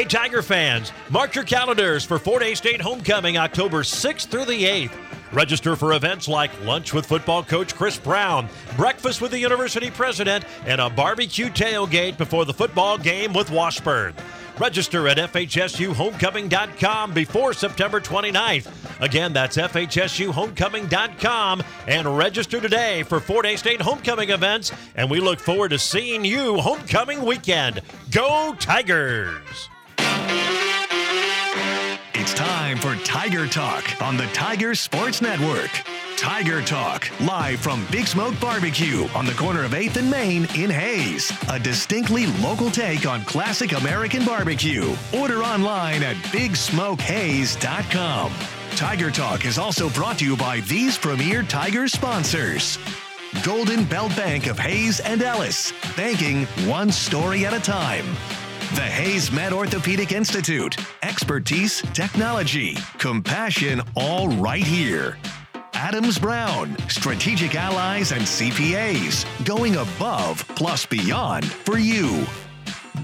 Hey, Tiger fans, mark your calendars for Fort Hays State Homecoming October 6th through the 8th. Register for events like lunch with football coach Chris Brown, breakfast with the university president, and a barbecue tailgate before the football game with Washburn. Register at FHSUHomecoming.com before September 29th. Again, that's FHSUHomecoming.com and register today for Fort Hays State homecoming events. And we look forward to seeing you homecoming weekend. Go Tigers! It's time for Tiger Talk on the Tiger Sports Network. Tiger Talk, live from Big Smoke Barbecue on the corner of 8th and Main in Hays. A distinctly local take on classic American barbecue. Order online at BigSmokeHays.com. Tiger Talk is also brought to you by these premier Tiger sponsors. Golden Belt Bank of Hays and Ellis, banking one story at a time. The Hays Med Orthopedic Institute, expertise, technology, compassion, all right here. Adams Brown, strategic allies and CPAs, going above plus beyond for you.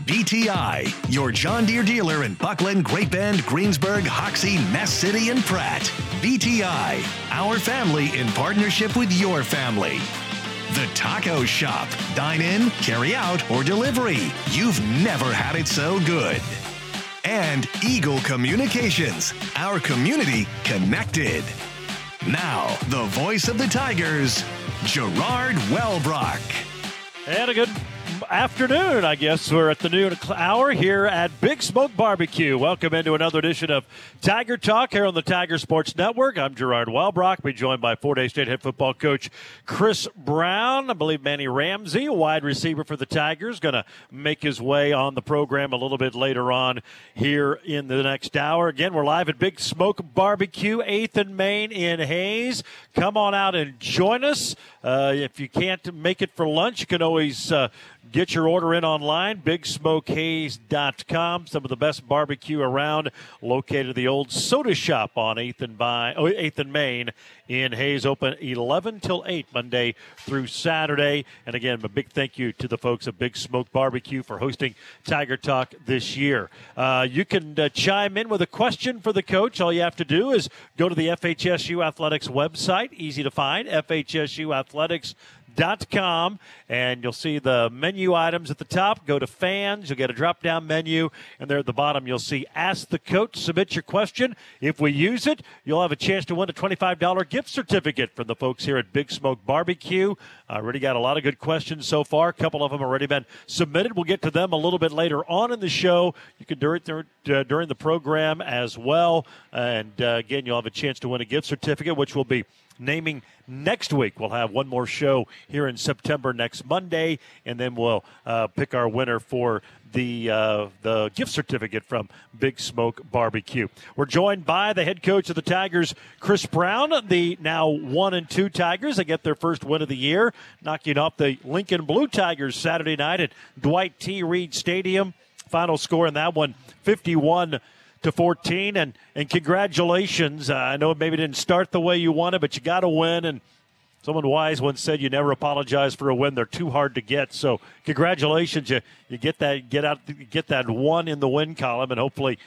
BTI, your John Deere dealer in Bucklin, Great Bend, Greensburg, Hoxie, Ness City, and Pratt. BTI, our family in partnership with your family. The Taco Shop. Dine in, carry out, or delivery. You've never had it so good. And Eagle Communications, our community connected. Now, the voice of the Tigers, Gerard Wellbrock. And a good afternoon, I guess. We're at the noon hour here at Big Smoke Barbecue. Welcome into another edition of Tiger Talk here on the Tiger Sports Network. I'm Gerard Wellbrock, be joined by Fort Hays State head football coach Chris Brown. I believe Manny Ramsey, a wide receiver for the Tigers, going to make his way on the program a little bit later on here in the next hour. Again, we're live at Big Smoke Barbecue, 8th and Main in Hays. Come on out and join us. Uh, if you can't make it for lunch, you can always uh, Get your order in online, bigsmokehays.com. Some of the best barbecue around, located at the old soda shop on 8th and, by, 8th and Main in Hays, Open 11 till 8, Monday through Saturday. And again, a big thank you to the folks at Big Smoke Barbecue for hosting Tiger Talk this year. Uh, you can uh, chime in with a question for the coach. All you have to do is go to the FHSU Athletics website, easy to find, FHSU Athletics com, and you'll see the menu items at the top. Go to fans, you'll get a drop down menu, and there at the bottom you'll see Ask the Coach. Submit your question. If we use it, you'll have a chance to win a $25 gift certificate from the folks here at Big Smoke Barbecue. I already got a lot of good questions so far. A couple of them already been submitted. We'll get to them a little bit later on in the show. You can do it uh, during the program as well. And uh, again, you'll have a chance to win a gift certificate, which will be naming next week. We'll have one more show here in September next Monday, and then we'll uh, pick our winner for the uh, the gift certificate from Big Smoke Barbecue. We're joined by the head coach of the Tigers, Chris Brown. The now one and two Tigers. They get their first win of the year, knocking off the Lincoln Blue Tigers Saturday night at Dwight T. Reed Stadium. Final score in that one, 51- to 14. And, and congratulations. Uh, I know it maybe didn't start the way you wanted, but you got to win. And someone wise once said, "You never apologize for a win. They're too hard to get." So congratulations. You you get that get out get that one in the win column, and hopefully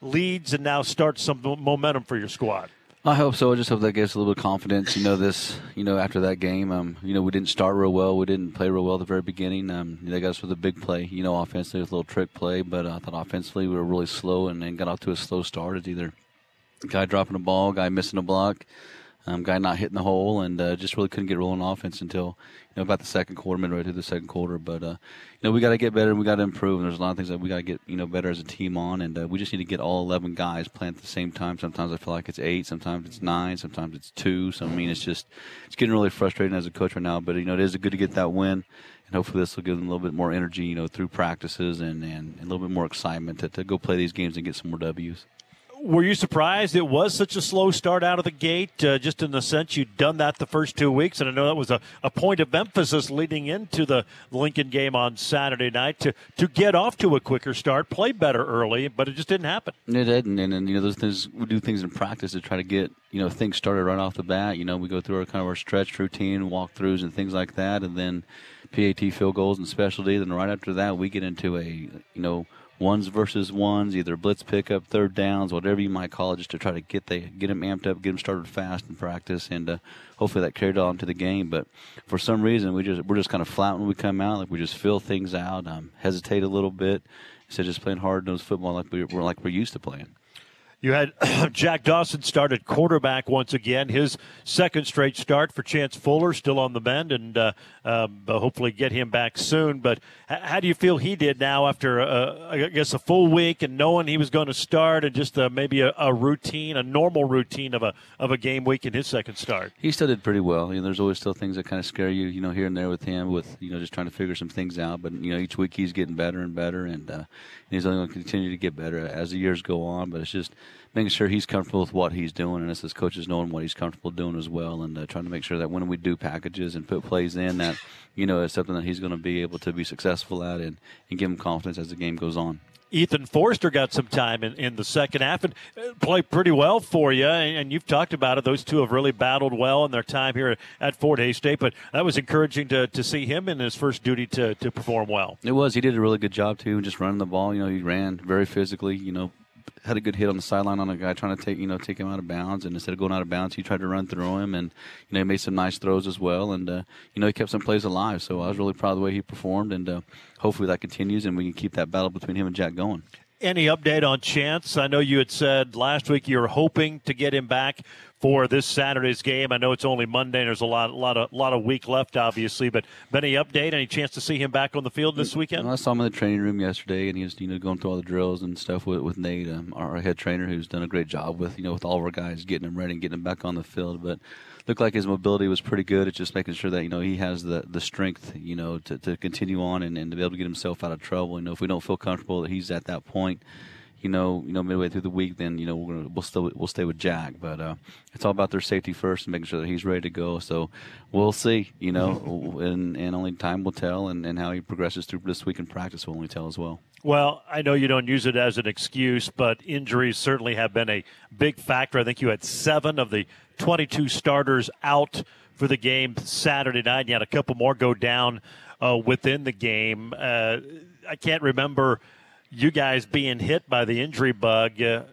leads and now starts some momentum for your squad. I hope so. I just hope that gives a little bit of confidence. You know, this, you know, after that game, um, you know, we didn't start real well. We didn't play real well at the very beginning. Um, they got us with a big play, you know, offensively with a little trick play, but I thought offensively we were really slow and, and got off to a slow start. It's either guy dropping a ball, guy missing a block, um, guy not hitting the hole, and uh, just really couldn't get rolling offense until you know about the second quarter, midway through the second quarter. But uh, you know we got to get better and we got to improve. And there's a lot of things that we got to get you know better as a team on, and uh, we just need to get all 11 guys playing at the same time. Sometimes I feel like it's eight, sometimes it's nine, sometimes it's two. So I mean it's just it's getting really frustrating as a coach right now. But you know it is good to get that win and hopefully this will give them a little bit more energy, you know, through practices and, and, and, a little bit more excitement to, to go play these games and get some more W's were you surprised it was such a slow start out of the gate? Uh, just in the sense you'd done that the first two weeks, and I know that was a, a point of emphasis leading into the Lincoln game on Saturday night to to get off to a quicker start, play better early, but it just didn't happen. It didn't, and, and you know those things we do things in practice to try to get you know things started right off the bat. You know we go through our kind of our stretch routine, walkthroughs, and things like that, and then PAT field goals and specialty. Then right after that, we get into a you know ones versus ones, either blitz pickup, third downs, whatever you might call it, just to try to get they get them amped up, get them started fast in practice, and uh, hopefully that carried on to the game. But for some reason, we just we're just kind of flat when we come out, like we just fill things out, um, hesitate a little bit instead of just playing hard nosed football like we, we're like we're used to playing. You had Jack Dawson started quarterback once again. His second straight start for Chance Fuller, still on the mend, and uh, uh, hopefully get him back soon. But how do you feel he did now after, uh, I guess, a full week and knowing he was going to start and just uh, maybe a, a, routine, a normal routine of a of a game week in his second start? He still did pretty well. You know, there's always still things that kind of scare you, you know, here and there with him, with you know, just trying to figure some things out. But you know, each week he's getting better and better, and, uh, and he's only going to continue to get better as the years go on. But it's just making sure he's comfortable with what he's doing, and us as coaches knowing what he's comfortable doing as well, and uh, trying to make sure that when we do packages and put plays in, that you know it's something that he's going to be able to be successful at, and, and give him confidence as the game goes on. Ethan Forster got some time in, in the second half and uh, played pretty well for you. And, you've talked about it. Those two have really battled well in their time here at Fort Hays State. But that was encouraging to, to see him in his first duty to, to perform well. It was. He did a really good job, too, just running the ball. You know, he ran very physically, you know, had a good hit on the sideline on a guy trying to take you know take him out of bounds, and instead of going out of bounds, he tried to run through him, and you know he made some nice throws as well, and uh, you know he kept some plays alive. So I was really proud of the way he performed, and uh, hopefully that continues, and we can keep that battle between him and Jack going. Any update on Chance? I know you had said last week you were hoping to get him back for this Saturday's game. I know it's only Monday. And there's a lot, lot of, lot of week left, obviously. But any update? Any chance to see him back on the field this weekend? Well, I saw him in the training room yesterday, and he was, you know, going through all the drills and stuff with, with Nate, um, our head trainer, who's done a great job with, you know, with all of our guys getting them ready and getting them back on the field. But looked like his mobility was pretty good. It's just making sure that you know he has the the strength, you know, to, to continue on and, and to be able to get himself out of trouble. You know, if we don't feel comfortable that he's at that point you know, you know, midway through the week, then you know we're gonna we'll still we'll stay with Jack. But uh, it's all about their safety first and making sure that he's ready to go. So we'll see, you know, and and only time will tell, and, and how he progresses through this week in practice will only tell as well. Well, I know you don't use it as an excuse, but injuries certainly have been a big factor. I think you had seven of the 22 starters out for the game Saturday night. You had a couple more go down uh, within the game. Uh, I can't remember you guys being hit by the injury bug uh,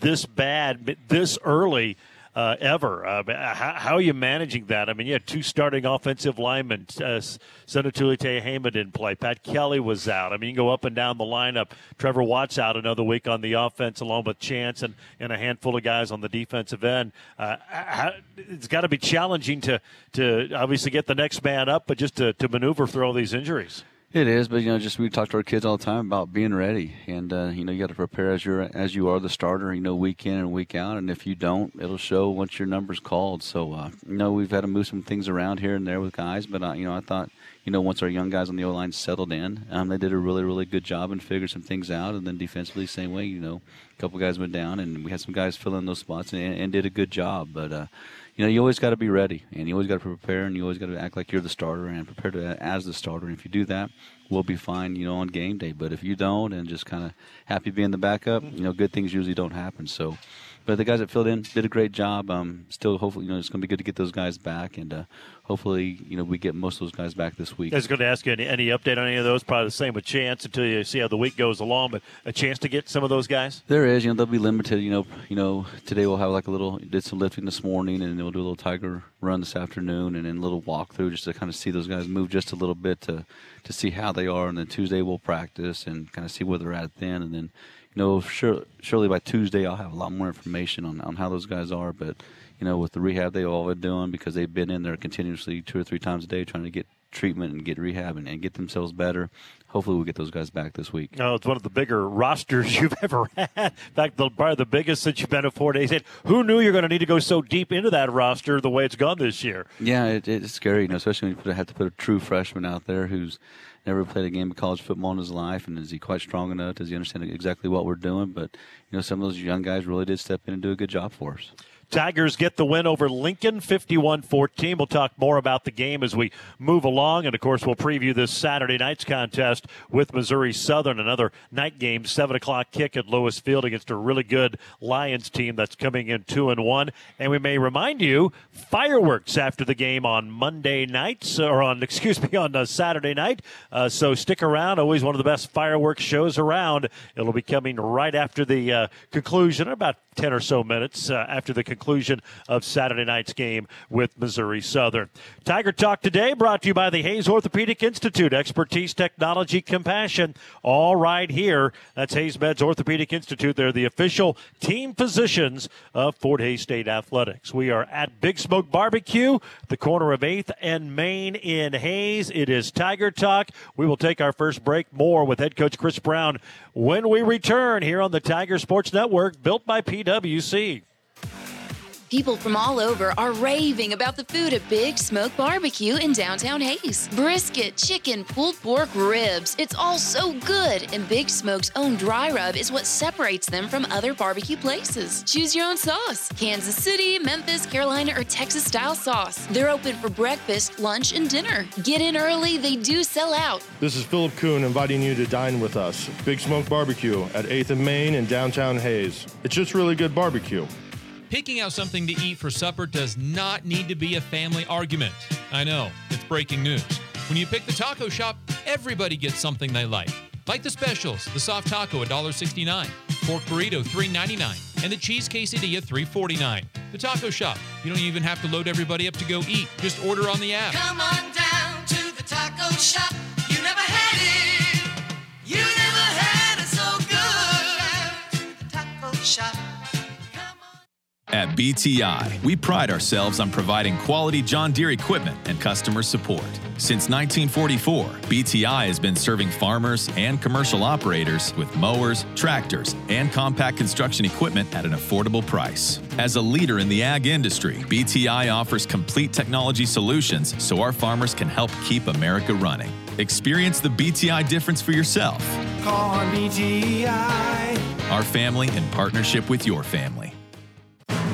this bad, this early. Uh, ever. Uh, how, how, are you managing that? I mean, you had two starting offensive linemen. Uh, Senatuli Tehama didn't play. Pat Kelly was out. I mean, you can go up and down the lineup. Trevor Watts out another week on the offense, along with Chance and, and a handful of guys on the defensive end. Uh, how, it's got to be challenging to, to obviously get the next man up, but just to, to maneuver through all these injuries. It is, but you know, just we talk to our kids all the time about being ready, and uh, you know, you got to prepare as you're as you are the starter. You know, week in and week out, and if you don't, it'll show once your number's called. So, uh, you know, we've had to move some things around here and there with guys, but uh, you know, I thought, you know, once our young guys on the O line settled in, um, they did a really, really good job and figured some things out. And then defensively, same way. You know, a couple guys went down, and we had some guys fill in those spots and, and did a good job. But uh, you know, you always got to be ready, and you always got to prepare, and you always got to act like you're the starter and prepare to as the starter. And if you do that, we'll be fine, you know, on game day. But if you don't, and just kind of happy being the backup, you know, good things usually don't happen. So, but the guys that filled in did a great job. Um, still, hopefully, you know, it's going to be good to get those guys back, and uh, hopefully, you know, we get most of those guys back this week. I was going to ask you any, any update on any of those. Probably the same with Chance until you see how the week goes along. But a chance to get some of those guys. There is, you know, they'll be limited. You know, you know, today we'll have like a little did some lifting this morning, and then we'll do a little tiger run this afternoon, and then a little walkthrough just to kind of see those guys move just a little bit to to see how they are. And then Tuesday we'll practice and kind of see where they're at then, and then you know, sure, surely by Tuesday I'll have a lot more information on, on how those guys are. But you know, with the rehab they've all are doing because they've been in there continuously two or three times a day trying to get treatment and get rehab and, and get themselves better. Hopefully, we'll get those guys back this week. No, it's one of the bigger rosters you've ever had. In fact, the, probably the biggest since you've been at Fort Hays. Who knew you're going to need to go so deep into that roster the way it's gone this year? Yeah, it, it's scary, you know, especially when you have to put a true freshman out there who's never played a game of college football in his life, and is he quite strong enough? Does he understand exactly what we're doing? But you know, some of those young guys really did step in and do a good job for us. Tigers get the win over Lincoln 51 14. We'll talk more about the game as we move along. And of course, we'll preview this Saturday night's contest with Missouri Southern. Another night game, 7 o'clock kick at Lewis Field against a really good Lions team that's coming in 2 and 1. And we may remind you fireworks after the game on Monday nights, or on, excuse me, on uh, Saturday night. Uh, so stick around. Always one of the best fireworks shows around. It'll be coming right after the uh, conclusion, about 10 or so minutes uh, after the conclusion of Saturday night's game with Missouri Southern. Tiger Talk today brought to you by the Hays Orthopedic Institute. Expertise, technology, compassion, all right here. That's Hays Meds Orthopedic Institute. They're the official team physicians of Fort Hays State Athletics. We are at Big Smoke Barbecue, the corner of 8th and Main in Hays. It is Tiger Talk. We will take our first break more with head coach Chris Brown when we return here on the Tiger Sports Network, built by PWC. People from all over are raving about the food at Big Smoke Barbecue in downtown Hays. Brisket, chicken, pulled pork, ribs. It's all so good, and Big Smoke's own dry rub is what separates them from other barbecue places. Choose your own sauce Kansas City, Memphis, Carolina, or Texas style sauce. They're open for breakfast, lunch, and dinner. Get in early, they do sell out. This is Philip Kuhn inviting you to dine with us. Big Smoke Barbecue at 8th and Main in downtown Hays. It's just really good barbecue. Picking out something to eat for supper does not need to be a family argument. I know, it's breaking news. When you pick the taco shop, everybody gets something they like. Like the specials, the soft taco $1.69, pork burrito $3.99, and the cheese quesadilla $3.49. The taco shop. You don't even have to load everybody up to go eat. Just order on the app. Come on down to the taco shop. You never had it. You never had it so good. Down To the taco shop. At BTI, we pride ourselves on providing quality John Deere equipment and customer support. Since 1944, BTI has been serving farmers and commercial operators with mowers, tractors, and compact construction equipment at an affordable price. As a leader in the ag industry, BTI offers complete technology solutions so our farmers can help keep America running. Experience the BTI difference for yourself. Call on BTI. Our family in partnership with your family.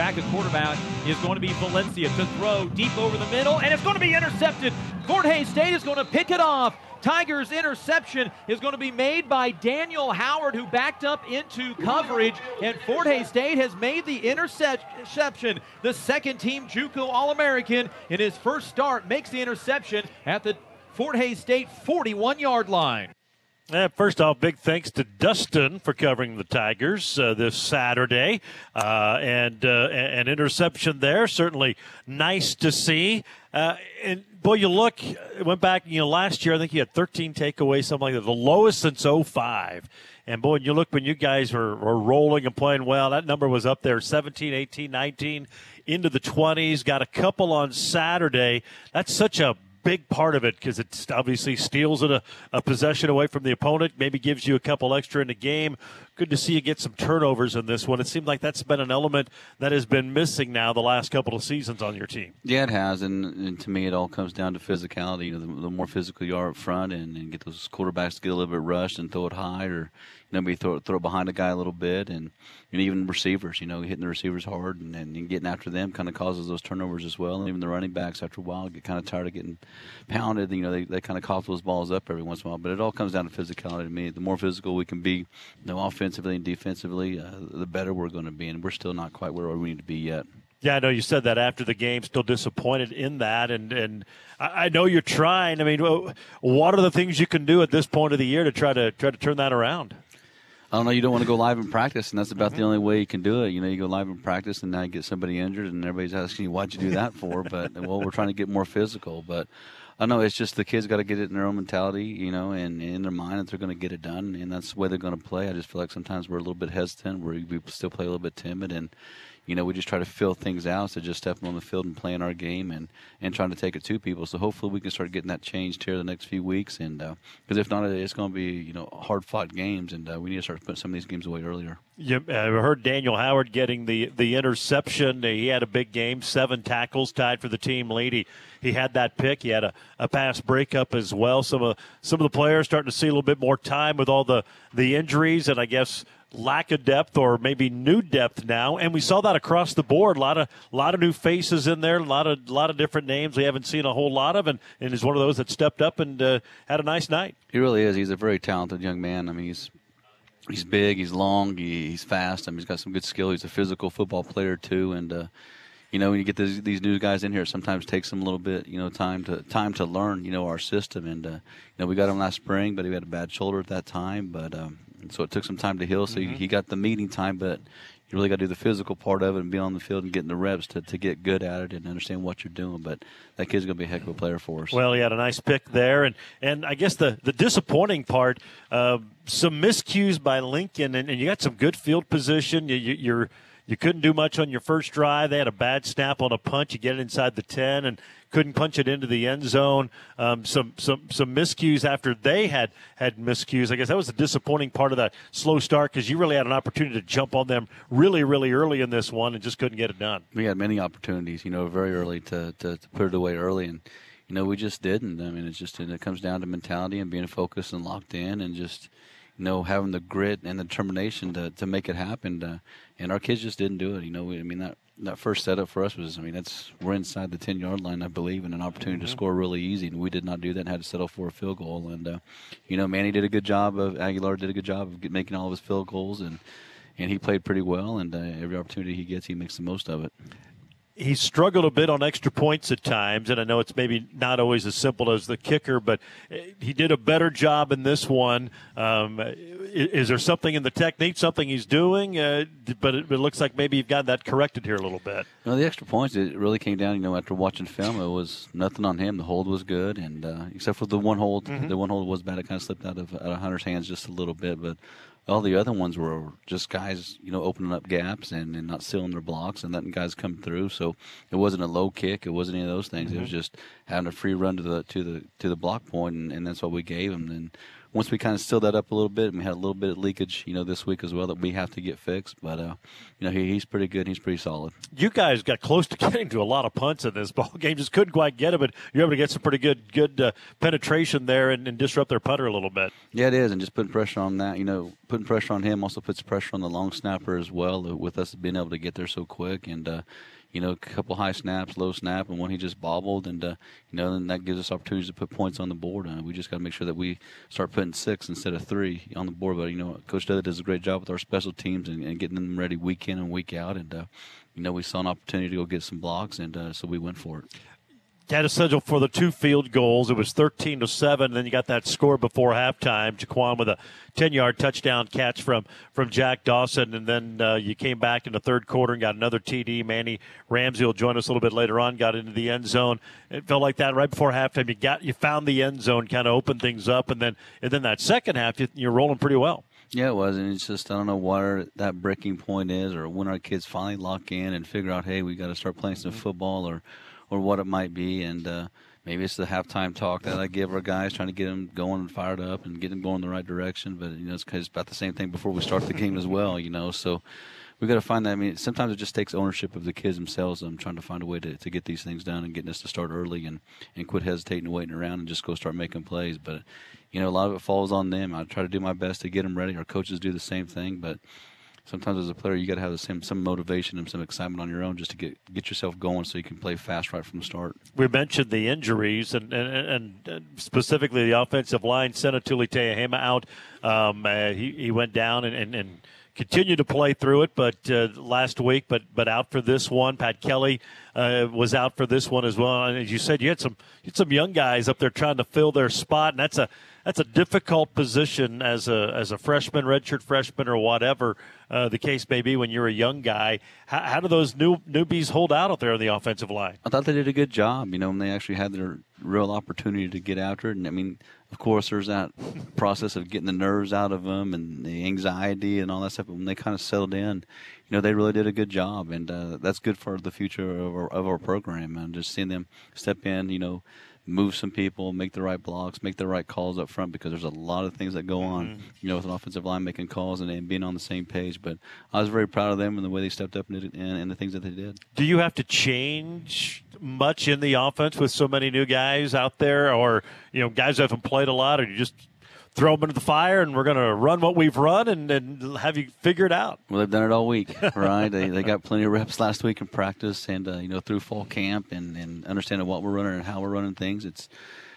Back at quarterback is going to be Valencia to throw deep over the middle, and it's going to be intercepted. Fort Hays State is going to pick it off. Tigers interception is going to be made by Daniel Howard, who backed up into coverage, and Fort Hays State has made the interception. The second team JUCO All-American in his first start makes the interception at the Fort Hays State 41-yard line. Uh, first off, big thanks to Dustin for covering the Tigers uh, this Saturday, uh, and uh, an interception there. Certainly nice to see. Uh, and boy, you look, went back, you know, last year I think you had 13 takeaways, something like that, the lowest since 05. And boy, you look when you guys were, were rolling and playing well, that number was up there 17, 18, 19, into the 20s. Got a couple on Saturday. That's such a big part of it because it obviously steals it a, a, possession away from the opponent, maybe gives you a couple extra in the game. Good to see you get some turnovers in this one. It seemed like that's been an element that has been missing now the last couple of seasons on your team. Yeah, it has, and, and to me, it all comes down to physicality. You know, the, the more physical you are up front, and, and get those quarterbacks to get a little bit rushed and throw it high, or you know, maybe throw throw it behind a guy a little bit, and and even receivers, you know, hitting the receivers hard and, and getting after them kind of causes those turnovers as well. And even the running backs, after a while, get kind of tired of getting pounded. You know, they, they kind of cough those balls up every once in a while. But it all comes down to physicality to me. The more physical we can be, the know, offensively and defensively, uh, the better we're going to be. And we're still not quite where we need to be yet. Yeah, I know you said that after the game. Still disappointed in that, and and I know you're trying. I mean, what are the things you can do at this point of the year to try to try to turn that around? I don't know. You don't want to go live in practice, and that's about mm-hmm. the only way you can do it. You know, you go live in practice, and now you get somebody injured, and everybody's asking you, "Why'd you do that for?" But well, we're trying to get more physical. But I know it's just the kids got to get it in their own mentality, you know, and, and in their mind that they're going to get it done, and that's the way they're going to play. I just feel like sometimes we're a little bit hesitant, we we still play a little bit timid, and you know we just try to fill things out. So just stepping on the field and playing our game, and and trying to take it to people. So hopefully we can start getting that changed here the next few weeks, and because if not, it's going to be you know hard fought games, and uh, we need to start putting some of these games away earlier. You uh, heard Daniel Howard getting the, the interception. He had a big game, seven tackles, tied for the team lead. He, he had that pick. He had a, a pass breakup as well. Some of some of the players starting to see a little bit more time with all the, the injuries and I guess lack of depth or maybe new depth now. And we saw that across the board. A lot of lot of new faces in there. A lot of lot of different names we haven't seen a whole lot of. And, and is one of those that stepped up and uh, had a nice night. He really is. He's a very talented young man. I mean, he's he's big, he's long, he, he's fast. I mean, he's got some good skill. He's a physical football player too, and uh, you know, when you get these, these new guys in here, sometimes takes them a little bit, you know, time to time to learn, you know, our system. And uh, you know, we got him last spring, but he had a bad shoulder at that time, but um, so it took some time to heal. So Mm-hmm. he, got the meeting time, but you really got to do the physical part of it and be on the field and getting the reps to, to get good at it and understand what you're doing. But that kid's going to be a heck of a player for us. Well, he had a nice pick there, and and I guess the the disappointing part, uh, some miscues by Lincoln, and, and you got some good field position. You, you, you're you couldn't do much on your first drive. They had a bad snap on a punch. You get it inside the ten, and couldn't punch it into the end zone. Um, some some some miscues after they had had miscues. I guess that was the disappointing part of that slow start because you really had an opportunity to jump on them really really early in this one and just couldn't get it done. we had many opportunities, you know, very early to, to, to put it away early, and you know we just didn't. I mean, it's just it comes down to mentality and being focused and locked in, and just you know having the grit and the determination to, to make it happen. Uh, and our kids just didn't do it. You know, we, I mean that that first setup for us was, I mean, that's we're inside the ten yard line, I believe, and an opportunity to score really easy, and we did not do that and had to settle for a field goal. And uh, you know, Manny did a good job of Aguilar did a good job of making all of his field goals and. And he played pretty well, and uh, every opportunity he gets, he makes the most of it. He struggled a bit on extra points at times, and I know it's maybe not always as simple as the kicker, but eh, he did a better job in this one. Um, is, there something in the technique, something he's doing? Uh, but it, it looks like maybe you've got that corrected here a little bit. No, the extra points. It really came down. You know, after watching film, it was nothing on him. The hold was good, and uh, except for the one hold, Mm-hmm. the one hold was bad. It kind of slipped out of out of Hunter's hands just a little bit, but all the other ones were just guys, you know, opening up gaps and, and not sealing their blocks and letting guys come through. So it wasn't a low kick. It wasn't any of those things. It Mm-hmm. was just having a free run to the to the to the block point, and, and that's what we gave them. And once we kind of sealed that up a little bit, and we had a little bit of leakage, you know, this week as well that we have to get fixed. But uh, you know, he, he's pretty good. He's pretty solid. You guys got close to getting to a lot of punts in this ball game, just couldn't quite get it, but you're able to get some pretty good good uh, penetration there and, and disrupt their putter a little bit. Yeah, it is, and just putting pressure on that. You know, putting pressure on him also puts pressure on the long snapper as well. uh, With us being able to get there so quick, and uh, you know, a couple high snaps, low snap, and one he just bobbled, and uh, you know, then that gives us opportunities to put points on the board. Uh, we just got to make sure that we start putting six instead of three on the board. But you know, Coach Dudley does a great job with our special teams and, and getting them ready week in and week out, and uh, you know, we saw an opportunity to go get some blocks, and uh, so we went for it. Had a schedule for the two field goals. It was 13 to 7. Then you got that score before halftime. Jaquan with a 10 yard touchdown catch from, from Jack Dawson. And then uh, you came back in the third quarter and got another TD. Manny Ramsey will join us a little bit later on, got into the end zone. It felt like that right before halftime. You got you found the end zone, kind of opened things up. And then, and then that second half, you, you're rolling pretty well. Yeah, it was, and it's just I don't know where that breaking point is, or when our kids finally lock in and figure out, hey, we got to start playing some football, or or what it might be, and uh, maybe it's the halftime talk that I give our guys, trying to get them going and fired up and get them going in the right direction. But you know, it's, it's about the same thing before we start the game as well, you know. So we got to find that. I mean, sometimes it just takes ownership of the kids themselves. I'm trying to find a way to, to get these things done and getting us to start early and, and quit hesitating and waiting around and just go start making plays. But, you know, a lot of it falls on them. I try to do my best to get them ready. Our coaches do the same thing. But sometimes as a player, you got to have the same some motivation and some excitement on your own just to get, get yourself going so you can play fast right from the start. We mentioned the injuries and, and, and specifically the offensive line. Senatuli Tehema out. Um, uh, he, he went down and, and, and continued to play through it, but uh, last week, but but out for this one. Pat Kelly uh, was out for this one as well. And as you said, you had some you had some young guys up there trying to fill their spot, and that's a that's a difficult position as a as a freshman, redshirt freshman, or whatever uh, the case may be when you're a young guy. How, how do those new newbies hold out out there on the offensive line? I thought they did a good job. You know, when they actually had their real opportunity to get after it. And I mean, of course, there's that process of getting the nerves out of them and the anxiety and all that stuff. But when they kind of settled in, you know, they really did a good job, and uh, that's good for the future of our, of our program. And just seeing them step in, you know move some people, make the right blocks, make the right calls up front because there's a lot of things that go on, mm-hmm. you know, with an offensive line making calls and, and, being on the same page. But I was very proud of them and the way they stepped up and, and, and the things that they did. Do you have to change much in the offense with so many new guys out there, or you know, guys who haven't played a lot, or you just throw them into the fire and we're going to run what we've run and, and have you figure it out. Well, they've done it all week, right? they, they got plenty of reps last week in practice and, uh, you know, through fall camp and, and understanding what we're running and how we're running things. It's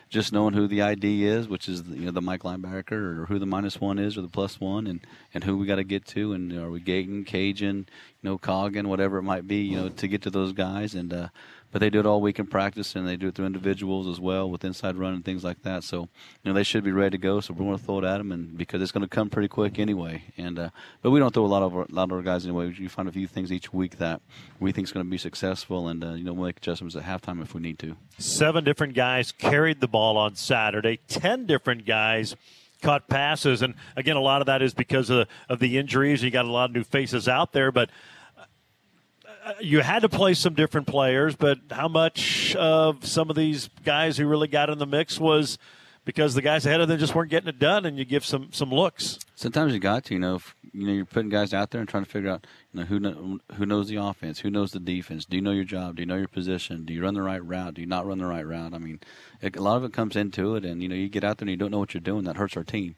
just knowing who the ID is, which is, you know, the Mike linebacker or who the minus one is or the plus one and, and who we got to get to. And are we Gayton, Cajun, you know, Coggin, whatever it might be, you know, to get to those guys. And, uh, but they do it all week in practice, and they do it through individuals as well with inside run and things like that. So, you know, they should be ready to go. So we're going to throw it at them, and because it's going to come pretty quick anyway. And uh, but we don't throw a lot of our, a lot of our guys anyway. We find a few things each week that we think is going to be successful, and uh, you know, we'll make adjustments at halftime if we need to. Seven different guys carried the ball on Saturday. Ten different guys caught passes, and again, a lot of that is because of, of the injuries. You got a lot of new faces out there, but Uh, you had to play some different players, but how much of some of these guys who really got in the mix was because the guys ahead of them just weren't getting it done, and you give some some looks. Sometimes you got to, you know, if, you know, you're putting guys out there and trying to figure out, you know, who who knows the offense, who knows the defense. Do you know your job? Do you know your position? Do you run the right route? Do you not run the right route? I mean, it, a lot of it comes into it, and you know, you get out there and you don't know what you're doing. That hurts our team.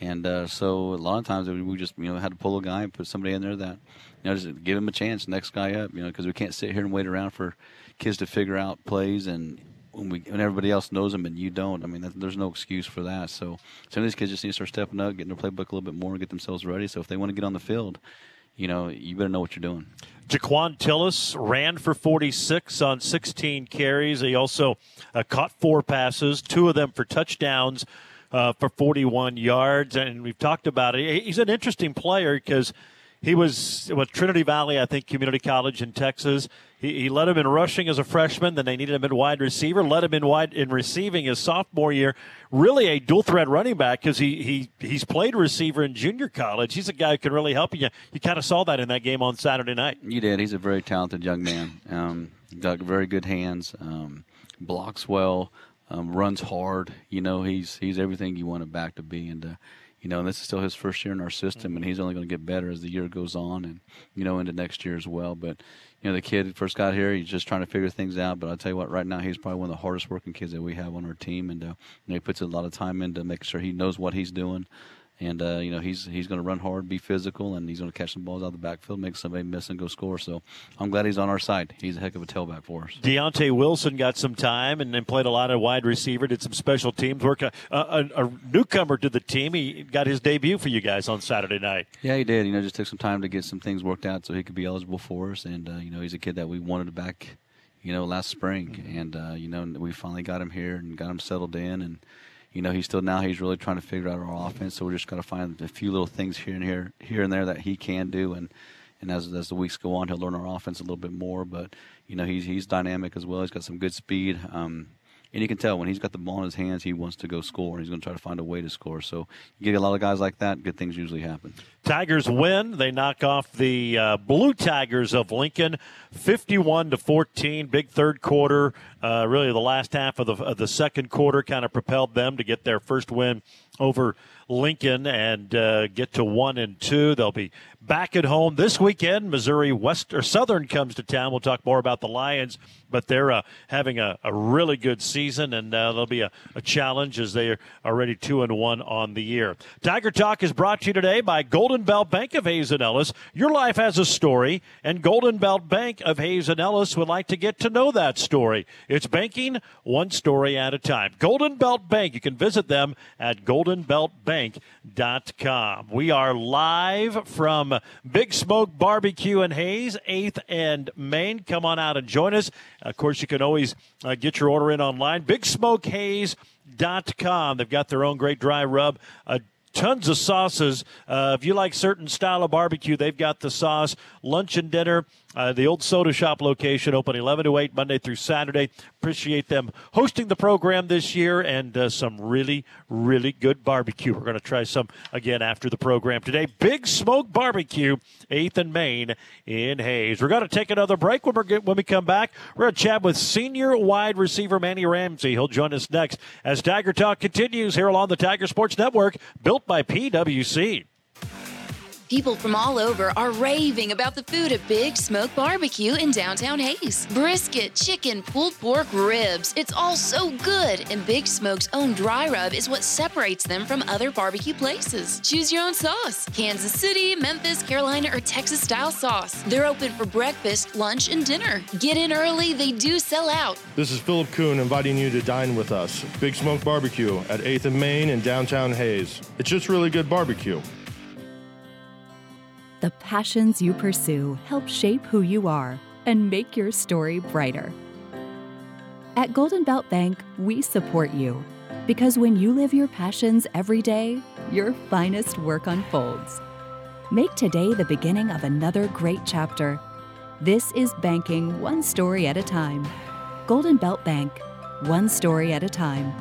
And uh, so a lot of times we just you know had to pull a guy and put somebody in there that you know just give him a chance, next guy up, you know, because we can't sit here and wait around for kids to figure out plays and when we when everybody else knows them and you don't. I mean, that, there's no excuse for that. So some of these kids just need to start stepping up, getting their playbook a little bit more, and get themselves ready. So if they want to get on the field, you know, you better know what you're doing. Jaquan Tillis ran for 46 on 16 carries. He also uh, caught four passes, two of them for touchdowns uh, for 41 yards. And we've talked about it. He's an interesting player because he was with Trinity Valley, I think, Community College in Texas. He, he led him in rushing as a freshman. Then they needed him in wide receiver. Led him in wide in receiving his sophomore year. Really a dual threat running back because he, he he's played receiver in junior college. He's a guy who can really help you. You kind of saw that in that game on Saturday night. You did. He's a very talented young man. Um, got very good hands. Um, blocks well um, runs hard. You know, he's he's everything you want a back to be, and uh, you know, and this is still his first year in our system, and he's only going to get better as the year goes on, and you know, into next year as well. But you know, the kid first got here, he's just trying to figure things out. But I'll tell you what, right now he's probably one of the hardest working kids that we have on our team, and uh, you know, he puts a lot of time into making sure he knows what he's doing and uh, you know he's he's going to run hard, be physical, and he's going to catch some balls out of the backfield, make somebody miss and go score. So I'm glad he's on our side. He's a heck of a tailback for us. Deontay Wilson got some time and then played a lot of wide receiver, did some special teams work. A, a, a, newcomer to the team, he got his debut for you guys on Saturday night. Yeah, he did. You know, just took some time to get some things worked out so he could be eligible for us, and uh, you know he's a kid that we wanted back. You know, last spring, mm-hmm. and uh, you know we finally got him here and got him settled in, and you know, he's still now he's really trying to figure out our offense. So we're just got to find a few little things here and here, here and there that he can do, and and as as the weeks go on, he'll learn our offense a little bit more. But you know, he's he's dynamic as well. He's got some good speed. Um, and you can tell when he's got the ball in his hands, he wants to go score. and He's going to try to find a way to score. So you get a lot of guys like that, good things usually happen. Tigers win. They knock off the uh, Blue Tigers of Lincoln, fifty-one to fourteen. Big third quarter. Uh, really, the last half of the of the second quarter kind of propelled them to get their first win over Lincoln and uh, get to one and two. They'll be back at home this weekend. Missouri West or Southern comes to town. We'll talk more about the Lions, but they're uh, having a, a, really good season, and uh, there'll be a, a, challenge as they are already two and one on the year. Tiger Talk is brought to you today by Golden Belt Bank of Hays and Ellis. Your life has a story, and Golden Belt Bank of Hays and Ellis would like to get to know that story. It's banking one story at a time. Golden Belt Bank. You can visit them at goldenbeltbank.com. We are live from Big Smoke Barbecue and Hays, 8th and Main. Come on out and join us. Of course, you can always uh, get your order in online. Big Smoke Hays They've got their own great dry rub. Uh, tons of sauces. Uh, if you like certain style of barbecue, they've got the sauce. Lunch and dinner. Uh, the old soda shop location open 11 to 8 Monday through Saturday. Appreciate them hosting the program this year and uh, some really, really good barbecue. We're going to try some again after the program today. Big Smoke Barbecue, 8th and Main in Hays. We're going to take another break. When, we're, when we come back, we're going to chat with senior wide receiver Manny Ramsey. He'll join us next as Tiger Talk continues here along the Tiger Sports Network, built by PWC. People from all over are raving about the food at Big Smoke Barbecue in downtown Hays. Brisket, chicken, pulled pork, ribs. It's all so good, and Big Smoke's own dry rub is what separates them from other barbecue places. Choose your own sauce Kansas City, Memphis, Carolina, or Texas style sauce. They're open for breakfast, lunch, and dinner. Get in early, they do sell out. This is Philip Kuhn inviting you to dine with us. Big Smoke Barbecue at 8th and Main in downtown Hays. It's just really good barbecue. The passions you pursue help shape who you are and make your story brighter. At Golden Belt Bank, we support you because when you live your passions every day, your finest work unfolds. Make today the beginning of another great chapter. This is banking one story at a time. Golden Belt Bank, one story at a time.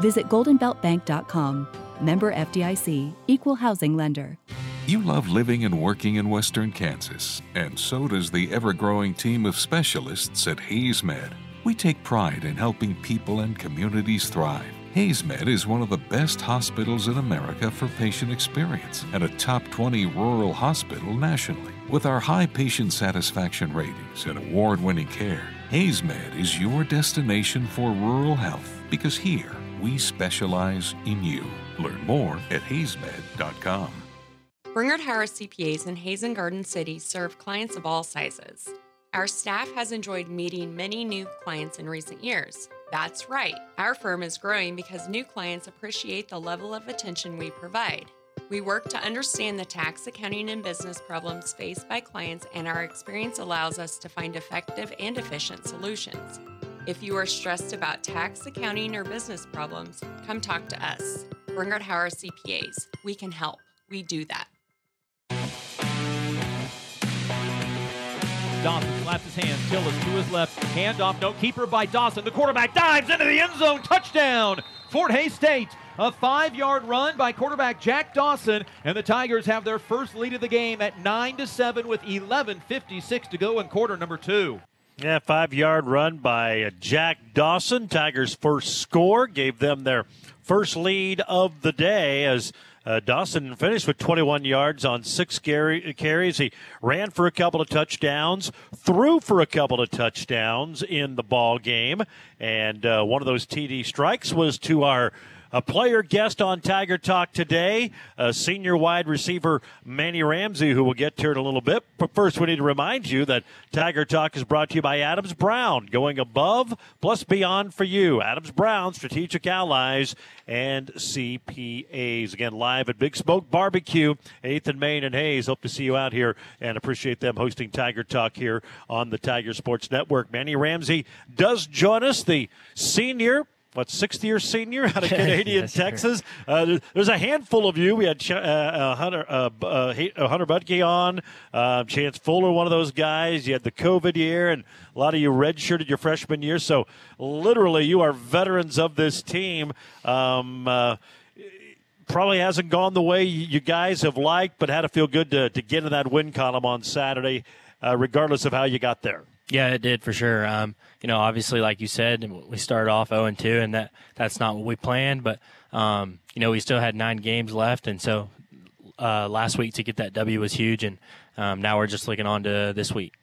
Visit goldenbeltbank.com. Member FDIC, equal housing lender. You love living and working in Western Kansas, and so does the ever growing team of specialists at HaysMed. We take pride in helping people and communities thrive. HaysMed is one of the best hospitals in America for patient experience and a top 20 rural hospital nationally. With our high patient satisfaction ratings and award winning care, HaysMed is your destination for rural health because here we specialize in you. Learn more at haysmed.com. Bringard Harris CPAs in Hays and Garden City serve clients of all sizes. Our staff has enjoyed meeting many new clients in recent years. That's right, our firm is growing because new clients appreciate the level of attention we provide. We work to understand the tax, accounting, and business problems faced by clients, and our experience allows us to find effective and efficient solutions. If you are stressed about tax, accounting, or business problems, come talk to us. Bringard Harris CPAs. We can help. We do that. Dawson slaps his hands. Tillis to his left. Handoff, no keeper by Dawson. The quarterback dives into the end zone. Touchdown, Fort Hays State. A five yard run by quarterback Jack Dawson, and the Tigers have their first lead of the game at 9 to 7 with 11.56 to go in quarter number two. Yeah, five yard run by Jack Dawson. Tigers' first score gave them their first lead of the day as uh, Dawson finished with 21 yards on six carries. He ran for a couple of touchdowns, threw for a couple of touchdowns in the ball game, and uh, one of those TD strikes was to our a player guest on Tiger Talk today, uh, senior wide receiver Manny Ramsey, who we'll get to in a little bit. But first, we need to remind you that Tiger Talk is brought to you by Adams Brown, going above plus beyond for you. Adams Brown, strategic allies and CPAs. Again, live at Big Smoke Barbecue, 8th and Main and Hays. Hope to see you out here and appreciate them hosting Tiger Talk here on the Tiger Sports Network. Manny Ramsey does join us, the senior what sixth year senior out of Canadian Yes, Texas. Uh, there's a handful of you. We had Ch- uh, uh, Hunter uh, uh, Hunter Butke on, uh, Chance Fuller, one of those guys. You had the COVID year, and a lot of you redshirted your freshman year. So literally, you are veterans of this team. Um, uh, probably hasn't gone the way you guys have liked, but had to feel good to, to get in that win column on Saturday, uh, regardless of how you got there. Yeah, it did for sure. Um, you know, obviously, like you said, we started off 0 and 2, and that that's not what we planned. But um, you know, we still had nine games left, and so uh, last week to get that W was huge, and um, now we're just looking on to this week.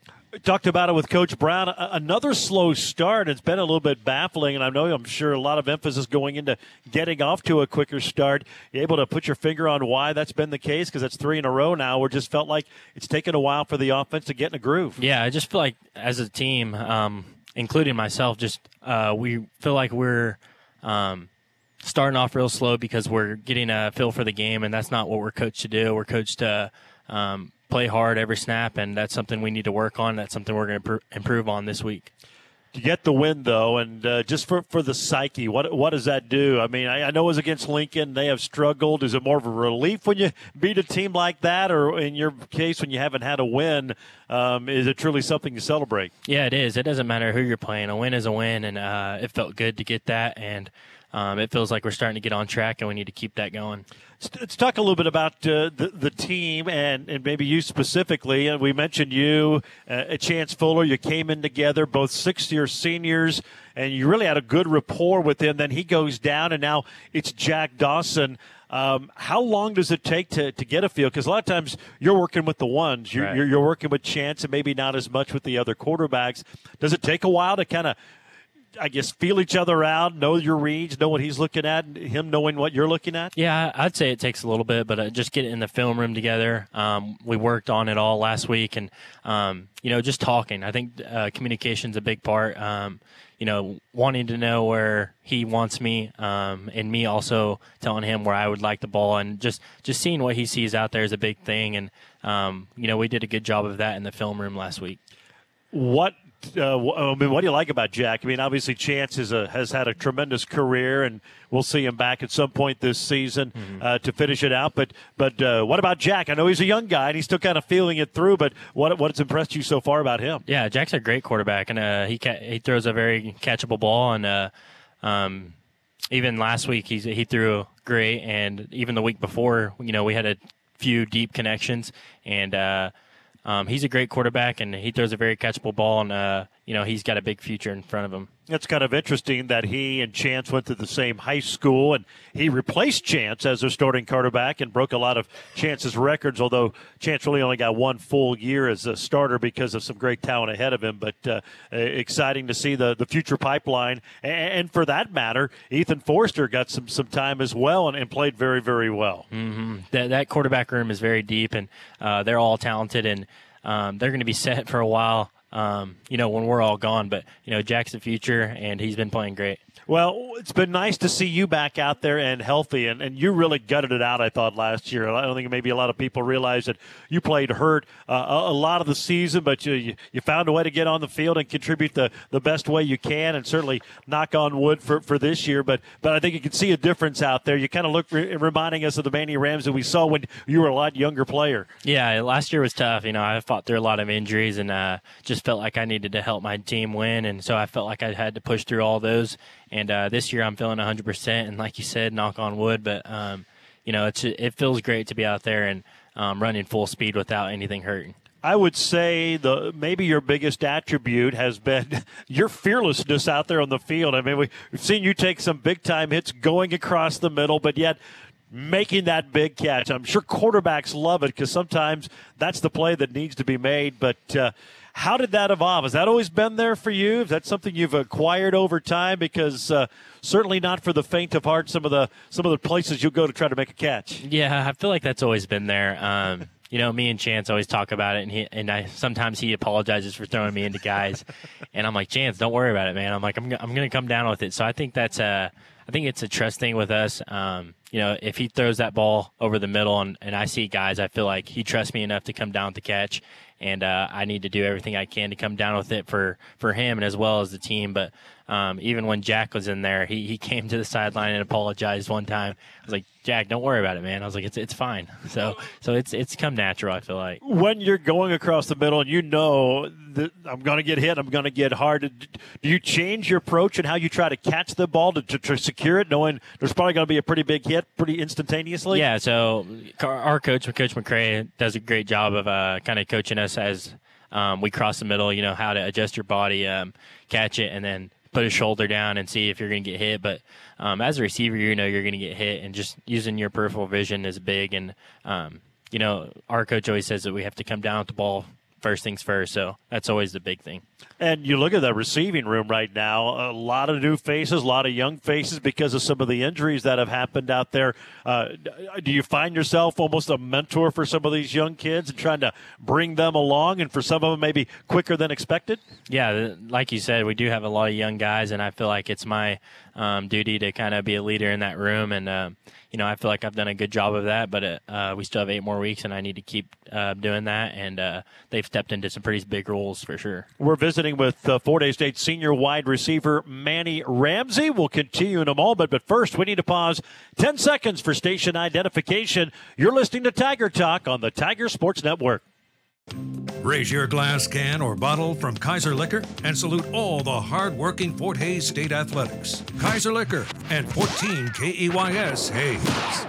talked about it with Coach Brown. Another slow start. It's been a little bit baffling, and I know I'm sure a lot of emphasis going into getting off to a quicker start. You able to put your finger on why that's been the case? Because that's three in a row now. Where just felt like it's taken a while for the offense to get in a groove. Yeah, I just feel like as a team, um, including myself, just uh, we feel like we're um, starting off real slow because we're getting a feel for the game, and that's not what we're coached to do. We're coached to um, play hard every snap, and that's something we need to work on. That's something we're going to pr- improve on this week. You get the win though, and uh, just for, for the psyche, what what does that do? I mean, I, I know it was against Lincoln; they have struggled. Is it more of a relief when you beat a team like that, or in your case, when you haven't had a win, um, is it truly something to celebrate? Yeah, it is. It doesn't matter who you're playing. A win is a win, and uh, it felt good to get that. And um, it feels like we're starting to get on track, and we need to keep that going. Let's, talk a little bit about uh, the the team and, and maybe you specifically. And we mentioned you, uh, Chance Fuller. You came in together, both sixth year seniors, and you really had a good rapport with him. Then he goes down, and now it's Jack Dawson. Um, how long does it take to, to get a feel? Because a lot of times you're working with the ones, you're, Right. you're, you're working with Chance, and maybe not as much with the other quarterbacks. Does it take a while to kind of I guess feel each other out, know your reads, know what he's looking at, him knowing what you're looking at. Yeah, I'd say it takes a little bit, but uh, just get in the film room together. Um, we worked on it all last week, and um, you know, just talking. I think uh, communication's a big part. Um, you know, wanting to know where he wants me, um, and me also telling him where I would like the ball, and just just seeing what he sees out there is a big thing. And um, you know, we did a good job of that in the film room last week. What uh, I mean, what do you like about Jack? I mean, obviously Chance is a, has had a tremendous career, and we'll see him back at some point this season uh, to finish it out. But but uh, what about Jack? I know he's a young guy and he's still kind of feeling it through. But what what's impressed you so far about him? Yeah, Jack's a great quarterback, and uh, he ca- he throws a very catchable ball. And uh, um, even last week, he's, he threw great, and even the week before, you know, we had a few deep connections, and uh, um, he's a great quarterback, and he throws a very catchable ball, and uh, you know, he's got a big future in front of him. It's kind of interesting that he and Chance went to the same high school, and he replaced Chance as their starting quarterback and broke a lot of Chance's records. Although Chance really only got one full year as a starter because of some great talent ahead of him. But uh, exciting to see the, the future pipeline, and, and for that matter, Ethan Forster got some some time as well and, and played very very well. hmm That that quarterback room is very deep, and uh, they're all talented, and um, they're going to be set for a while. Um, you know, when we're all gone, but you know, Jack's the future, and he's been playing great. Well, it's been nice to see you back out there and healthy, and, and you really gutted it out, I thought, last year. I don't think maybe a lot of people realize that you played hurt uh, a, lot of the season, but you, you you found a way to get on the field and contribute the, the best way you can, and certainly knock on wood for, for this year. But but I think you can see a difference out there. You kind of look re- reminding us of the Manny Rams that we saw when you were a lot younger player. Yeah, last year was tough. You know, I fought through a lot of injuries and uh, just felt like I needed to help my team win, and so I felt like I had to push through all those. And uh, this year, I'm feeling 100. percent And like you said, knock on wood, but um, you know, it's it feels great to be out there and um, running full speed without anything hurting. I would say the maybe your biggest attribute has been your fearlessness out there on the field. I mean, we, we've seen you take some big time hits going across the middle, but yet making that big catch. I'm sure quarterbacks love it because sometimes that's the play that needs to be made. But uh, how did that evolve? Has that always been there for you? Is that something you've acquired over time? Because uh, certainly not for the faint of heart. Some of the some of the places you'll go to try to make a catch. Yeah, I feel like that's always been there. Um, you know, me and Chance always talk about it, and he and I sometimes he apologizes for throwing me into guys, and I'm like, Chance, don't worry about it, man. I'm like, I'm, I'm to come down with it. So I think that's a, I think it's a trust thing with us. Um, you know, if he throws that ball over the middle, and, and I see guys, I feel like he trusts me enough to come down with the catch, and uh, I need to do everything I can to come down with it for for him and as well as the team. But um, even when Jack was in there, he, he came to the sideline and apologized one time. I was like, Jack, don't worry about it, man. I was like, it's it's fine. So so it's it's come natural. I feel like. when you're going across the middle and you know that I'm going to get hit, I'm going to get hard. Do you change your approach and how you try to catch the ball to, to, to secure it, knowing there's probably going to be a pretty big hit pretty instantaneously? Yeah, so our our coach, Coach McCray, does a great job of uh, kind of coaching us as um, we cross the middle. You know how to adjust your body, um, catch it, and then put a shoulder down and see if you're going to get hit. But um, as a receiver, you know you're going to get hit, and just using your peripheral vision is big. And um, you know, our coach always says that we have to come down with the ball first things first. So that's always the big thing. And you look at that receiving room right now, a lot of new faces, a lot of young faces because of some of the injuries that have happened out there. Uh, do you find yourself almost a mentor for some of these young kids and trying to bring them along, and for some of them maybe quicker than expected? Yeah, like you said, we do have a lot of young guys, and I feel like it's my um, duty to kind of be a leader in that room, and um, you know I feel like I've done a good job of that. But it, uh, we still have eight more weeks, and I need to keep uh, doing that. And uh, they've stepped into some pretty big roles for sure. We're visiting with uh, Fort Hays State senior wide receiver Manny Ramsey. We'll continue in a moment, but first we need to pause 10 seconds for station identification. You're listening to Tiger Talk on the Tiger Sports Network. Raise your glass can or bottle from Kaiser Liquor and salute all the hard-working Fort Hays State Athletics. Kaiser Liquor and 14 KAYS Hays.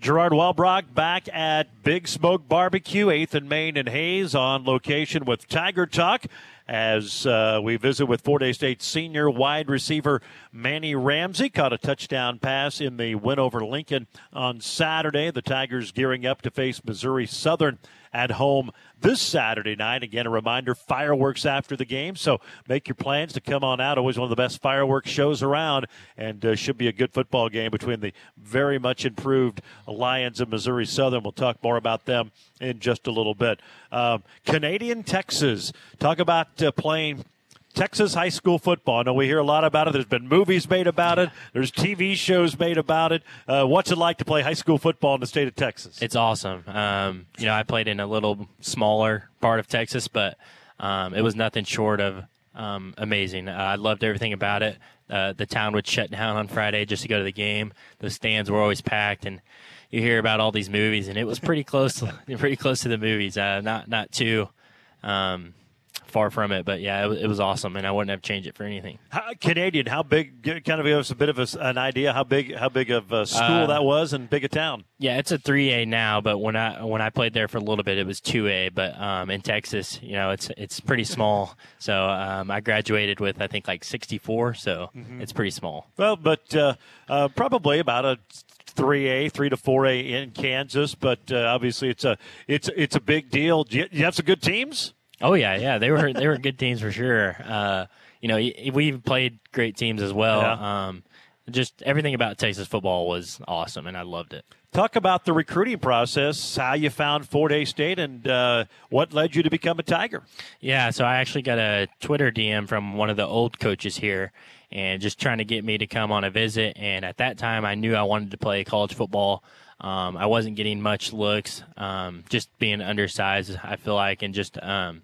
Gerard Wellbrock back at Big Smoke Barbecue, 8th and Main and Hays on location with Tiger Talk as uh, we visit with Fort Hays State senior wide receiver Manny Ramsey. Caught a touchdown pass in the win over Lincoln on Saturday. The Tigers gearing up to face Missouri Southern at home this Saturday night. Again, a reminder fireworks after the game, so make your plans to come on out. Always one of the best fireworks shows around, and uh, should be a good football game between the very much improved Lions of Missouri Southern. We'll talk more about them in just a little bit. Um, Canadian Texas, talk about uh, playing. Texas high school football. I know we hear a lot about it. There's been movies made about it. There's TV shows made about it. Uh, what's it like to play high school football in the state of Texas? It's awesome. Um, you know, I played in a little smaller part of Texas, but um, it was nothing short of um, amazing. Uh, I loved everything about it. Uh, the town would shut down on Friday just to go to the game. The stands were always packed, and you hear about all these movies, and it was pretty close, to, pretty close to the movies. Uh, not not too um, far from it, but yeah, it, was- it was awesome, and I wouldn't have changed it for anything. How, Canadian, how big? Kind of give us a bit of a an idea how big how big of a school Uh, that was and big a town. Yeah, it's a three A now, but when I when I played there for a little bit, it was two A. But um, in Texas, you know, it's it's pretty small. So um, I graduated with I think like sixty four. So it's pretty small. Well, but uh, uh, probably about a three A, three to four A in Kansas. But uh, obviously, it's a it's it's a big deal. Do you, you have some good teams? Oh yeah, yeah, they were they were good teams for sure. Uh, you know, we played great teams as well. Um, just everything about Texas football was awesome, and I loved it. Talk about the recruiting process, how you found Fort Hays State, and uh, what led you to become a Tiger. Yeah, so I actually got a Twitter DM from one of the old coaches here and just trying to get me to come on a visit. And at that time, I knew I wanted to play college football. Um, I wasn't getting much looks, um, just being undersized, I feel like, and just. Um,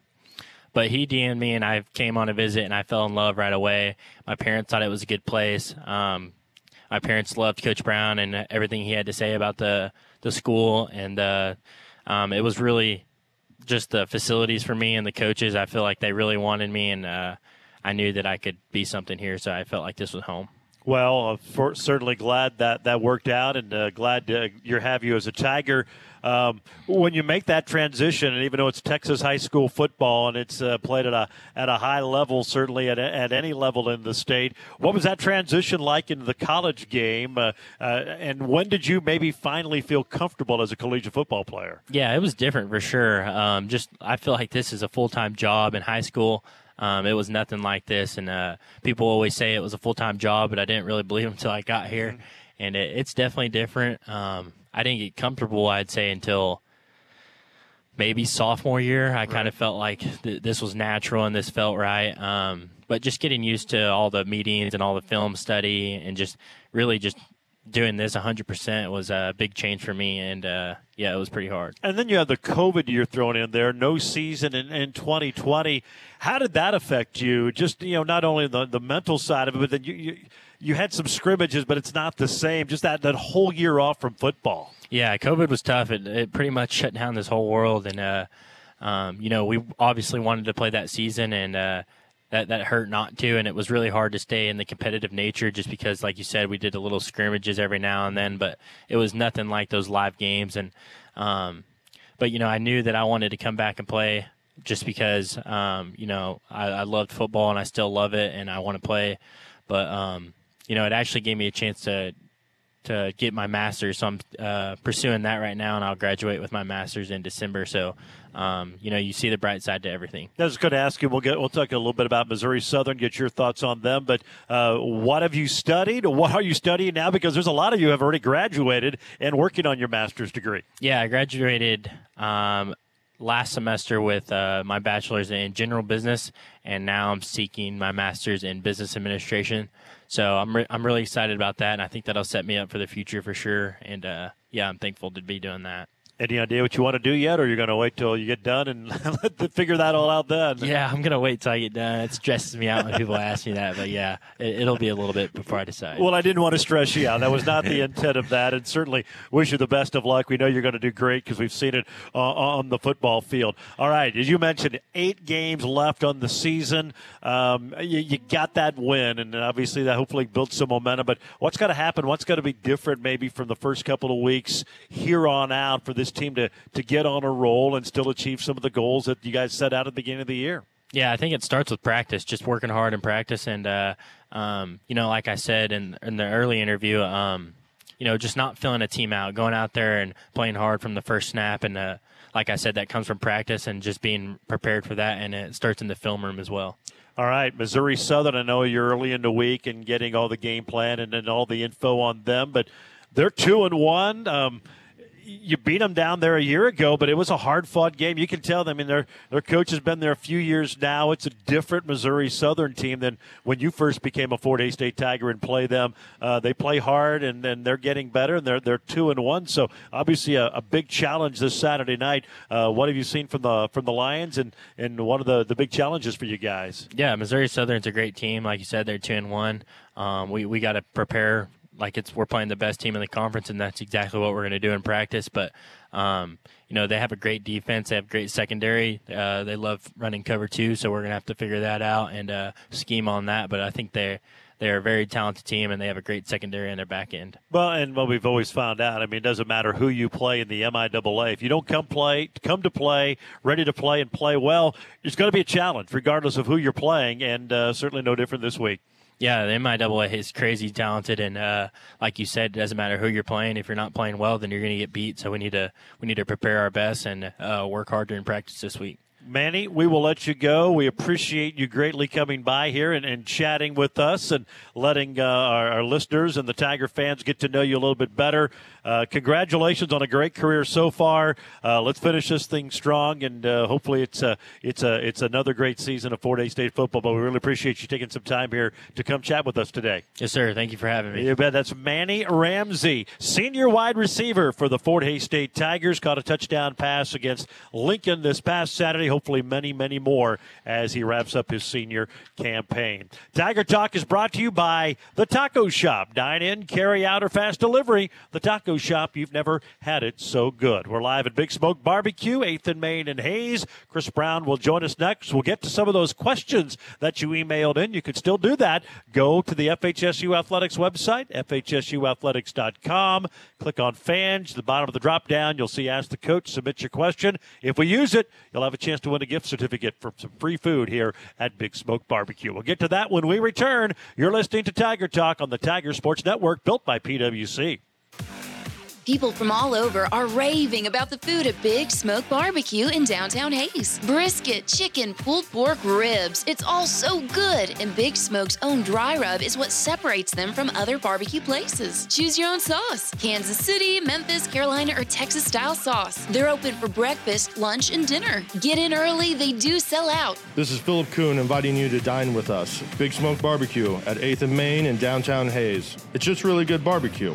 but he DM'd me and I came on a visit and I fell in love right away. My parents thought it was a good place. Um, my parents loved Coach Brown and everything he had to say about the the school, and uh, um, it was really just the facilities for me and the coaches. I feel like they really wanted me, and uh, I knew that I could be something here, so I felt like this was home. Well, uh, for, certainly glad that that worked out, and uh, glad to you have you as a Tiger. Um, when you make that transition, and even though it's Texas high school football and it's uh, played at a at a high level, certainly at, at any level in the state, what was that transition like into the college game? Uh, uh, and when did you maybe finally feel comfortable as a collegiate football player? Yeah, it was different for sure. Um, just I feel like this is a full time job in high school. Um, it was nothing like this, and uh, people always say it was a full time job, but I didn't really believe them until I got here. And it, it's definitely different. Um, I didn't get comfortable, I'd say, until maybe sophomore year. I kind of felt like th- this was natural and this felt right. Um, but just getting used to all the meetings and all the film study and just really just doing this 100% was a big change for me. And uh, yeah, it was pretty hard. And then you have the COVID year thrown in there, no season in, in 2020. How did that affect you? Just you know, not only the the mental side of it, but then you you, you had some scrimmages, but it's not the same. Just that that whole year off from football. Yeah, COVID was tough. It, it pretty much shut down this whole world, and uh, um, you know we obviously wanted to play that season, and uh, that that hurt not to, and it was really hard to stay in the competitive nature just because, like you said, we did a little scrimmages every now and then, but it was nothing like those live games, and um, but you know I knew that I wanted to come back and play just because um, you know I, I loved football and I still love it, and I want to play, but um, you know it actually gave me a chance to to get my master's. So I'm uh, pursuing that right now, and I'll graduate with my master's in December. So, um, you know, you see the bright side to everything. I was going to ask you. We'll get. We'll talk a little bit about Missouri Southern. Get your thoughts on them. But uh, what have you studied? What are you studying now? Because there's a lot of you have already graduated and working on your master's degree. Yeah, I graduated um, last semester with uh, my bachelor's in general business, and now I'm seeking my master's in business administration. so I'm re- I'm really excited about that, and I think that'll set me up for the future for sure. And uh, yeah, I'm thankful to be doing that. Any idea what you want to do yet, or you're going to wait till you get done and figure that all out then? Yeah, I'm gonna wait till I get done. It stresses me out when people ask me that, but yeah, it, will be a little bit before I decide. Well, I didn't want to stress you out. That was not the intent of that, and certainly wish you the best of luck. We know you're going to do great because we've seen it uh, on the football field. All right, as you mentioned, eight games left on the season. Um, you, you, got that win, and obviously that hopefully built some momentum. But what's going to happen? What's going to be different, maybe from the first couple of weeks here on out for this team to to get on a roll and still achieve some of the goals that you guys set out at the beginning of the year? Yeah, I think it starts with practice, just working hard in practice, and uh, um, you know, like I said in in the early interview, um, you know, just not filling a team out, going out there and playing hard from the first snap, and uh, like I said, that comes from practice and just being prepared for that, and it starts in the film room as well. All right, Missouri Southern. I know you're early in the week and getting all the game plan and, and all the info on them, but they're two and one. Um, you beat them down there a year ago, but it was a hard fought game. You can tell. I mean, their their coach has been there a few years now. It's a different Missouri Southern team than when you first became a Fort Hays State Tiger and play them. Uh, they play hard, and, and they're getting better. And they're they're two and one. So obviously a, a big challenge this Saturday night. Uh, what have you seen from the from the Lions, and and one of the the big challenges for you guys? Yeah, Missouri Southern's a great team. Like you said, they're two and one. Um, we we got to prepare like it's we're playing the best team in the conference, and that's exactly what we're going to do in practice. But um, you know they have a great defense, they have great secondary. Uh, they love running cover two, so we're going to have to figure that out and uh, scheme on that. But I think they they're a very talented team, and they have a great secondary in their back end. Well, and what we've always found out, I mean, it doesn't matter who you play in the MIAA. If you don't come play, come to play, ready to play and play well, it's going to be a challenge, regardless of who you're playing, and uh, certainly no different this week. Yeah, the MIAA is crazy talented, and uh, like you said, it doesn't matter who you're playing. If you're not playing well, then you're going to get beat. So we need to we need to prepare our best and uh, work hard during practice this week. Manny, we will let you go. We appreciate you greatly coming by here and, and chatting with us and letting uh, our, our, listeners and the Tiger fans get to know you a little bit better. Uh, congratulations on a great career so far. Uh, let's finish this thing strong, and uh, hopefully it's a, it's a it's another great season of Fort Hays State football. But we really appreciate you taking some time here to come chat with us today. Yes, sir. Thank you for having me. You bet. That's Manny Ramsey, senior wide receiver for the Fort Hays State Tigers. Caught a touchdown pass against Lincoln this past Saturday. Hopefully, many many more as he wraps up his senior campaign. Tiger Talk is brought to you by the Taco Shop. Dine in, carry out, or fast delivery. The Taco Shop, you've never had it so good. We're live at Big Smoke Barbecue, 8th and Main and Hays. Chris Brown will join us next. We'll get to some of those questions that you emailed in. You can still do that. Go to the FHSU Athletics website, FHSUathletics.com. Click on fans. The bottom of the drop down, you'll see Ask the Coach. Submit your question. If we use it, you'll have a chance to win a gift certificate for some free food here at Big Smoke Barbecue. We'll get to that when we return. You're listening to Tiger Talk on the Tiger Sports Network, built by PWC. People from all over are raving about the food at Big Smoke Barbecue in downtown Hays. Brisket, chicken, pulled pork, ribs. It's all so good, and Big Smoke's own dry rub is what separates them from other barbecue places. Choose your own sauce Kansas City, Memphis, Carolina, or Texas style sauce. They're open for breakfast, lunch, and dinner. Get in early, they do sell out. This is Philip Kuhn inviting you to dine with us. Big Smoke Barbecue at 8th and Main in downtown Hays. It's just really good barbecue.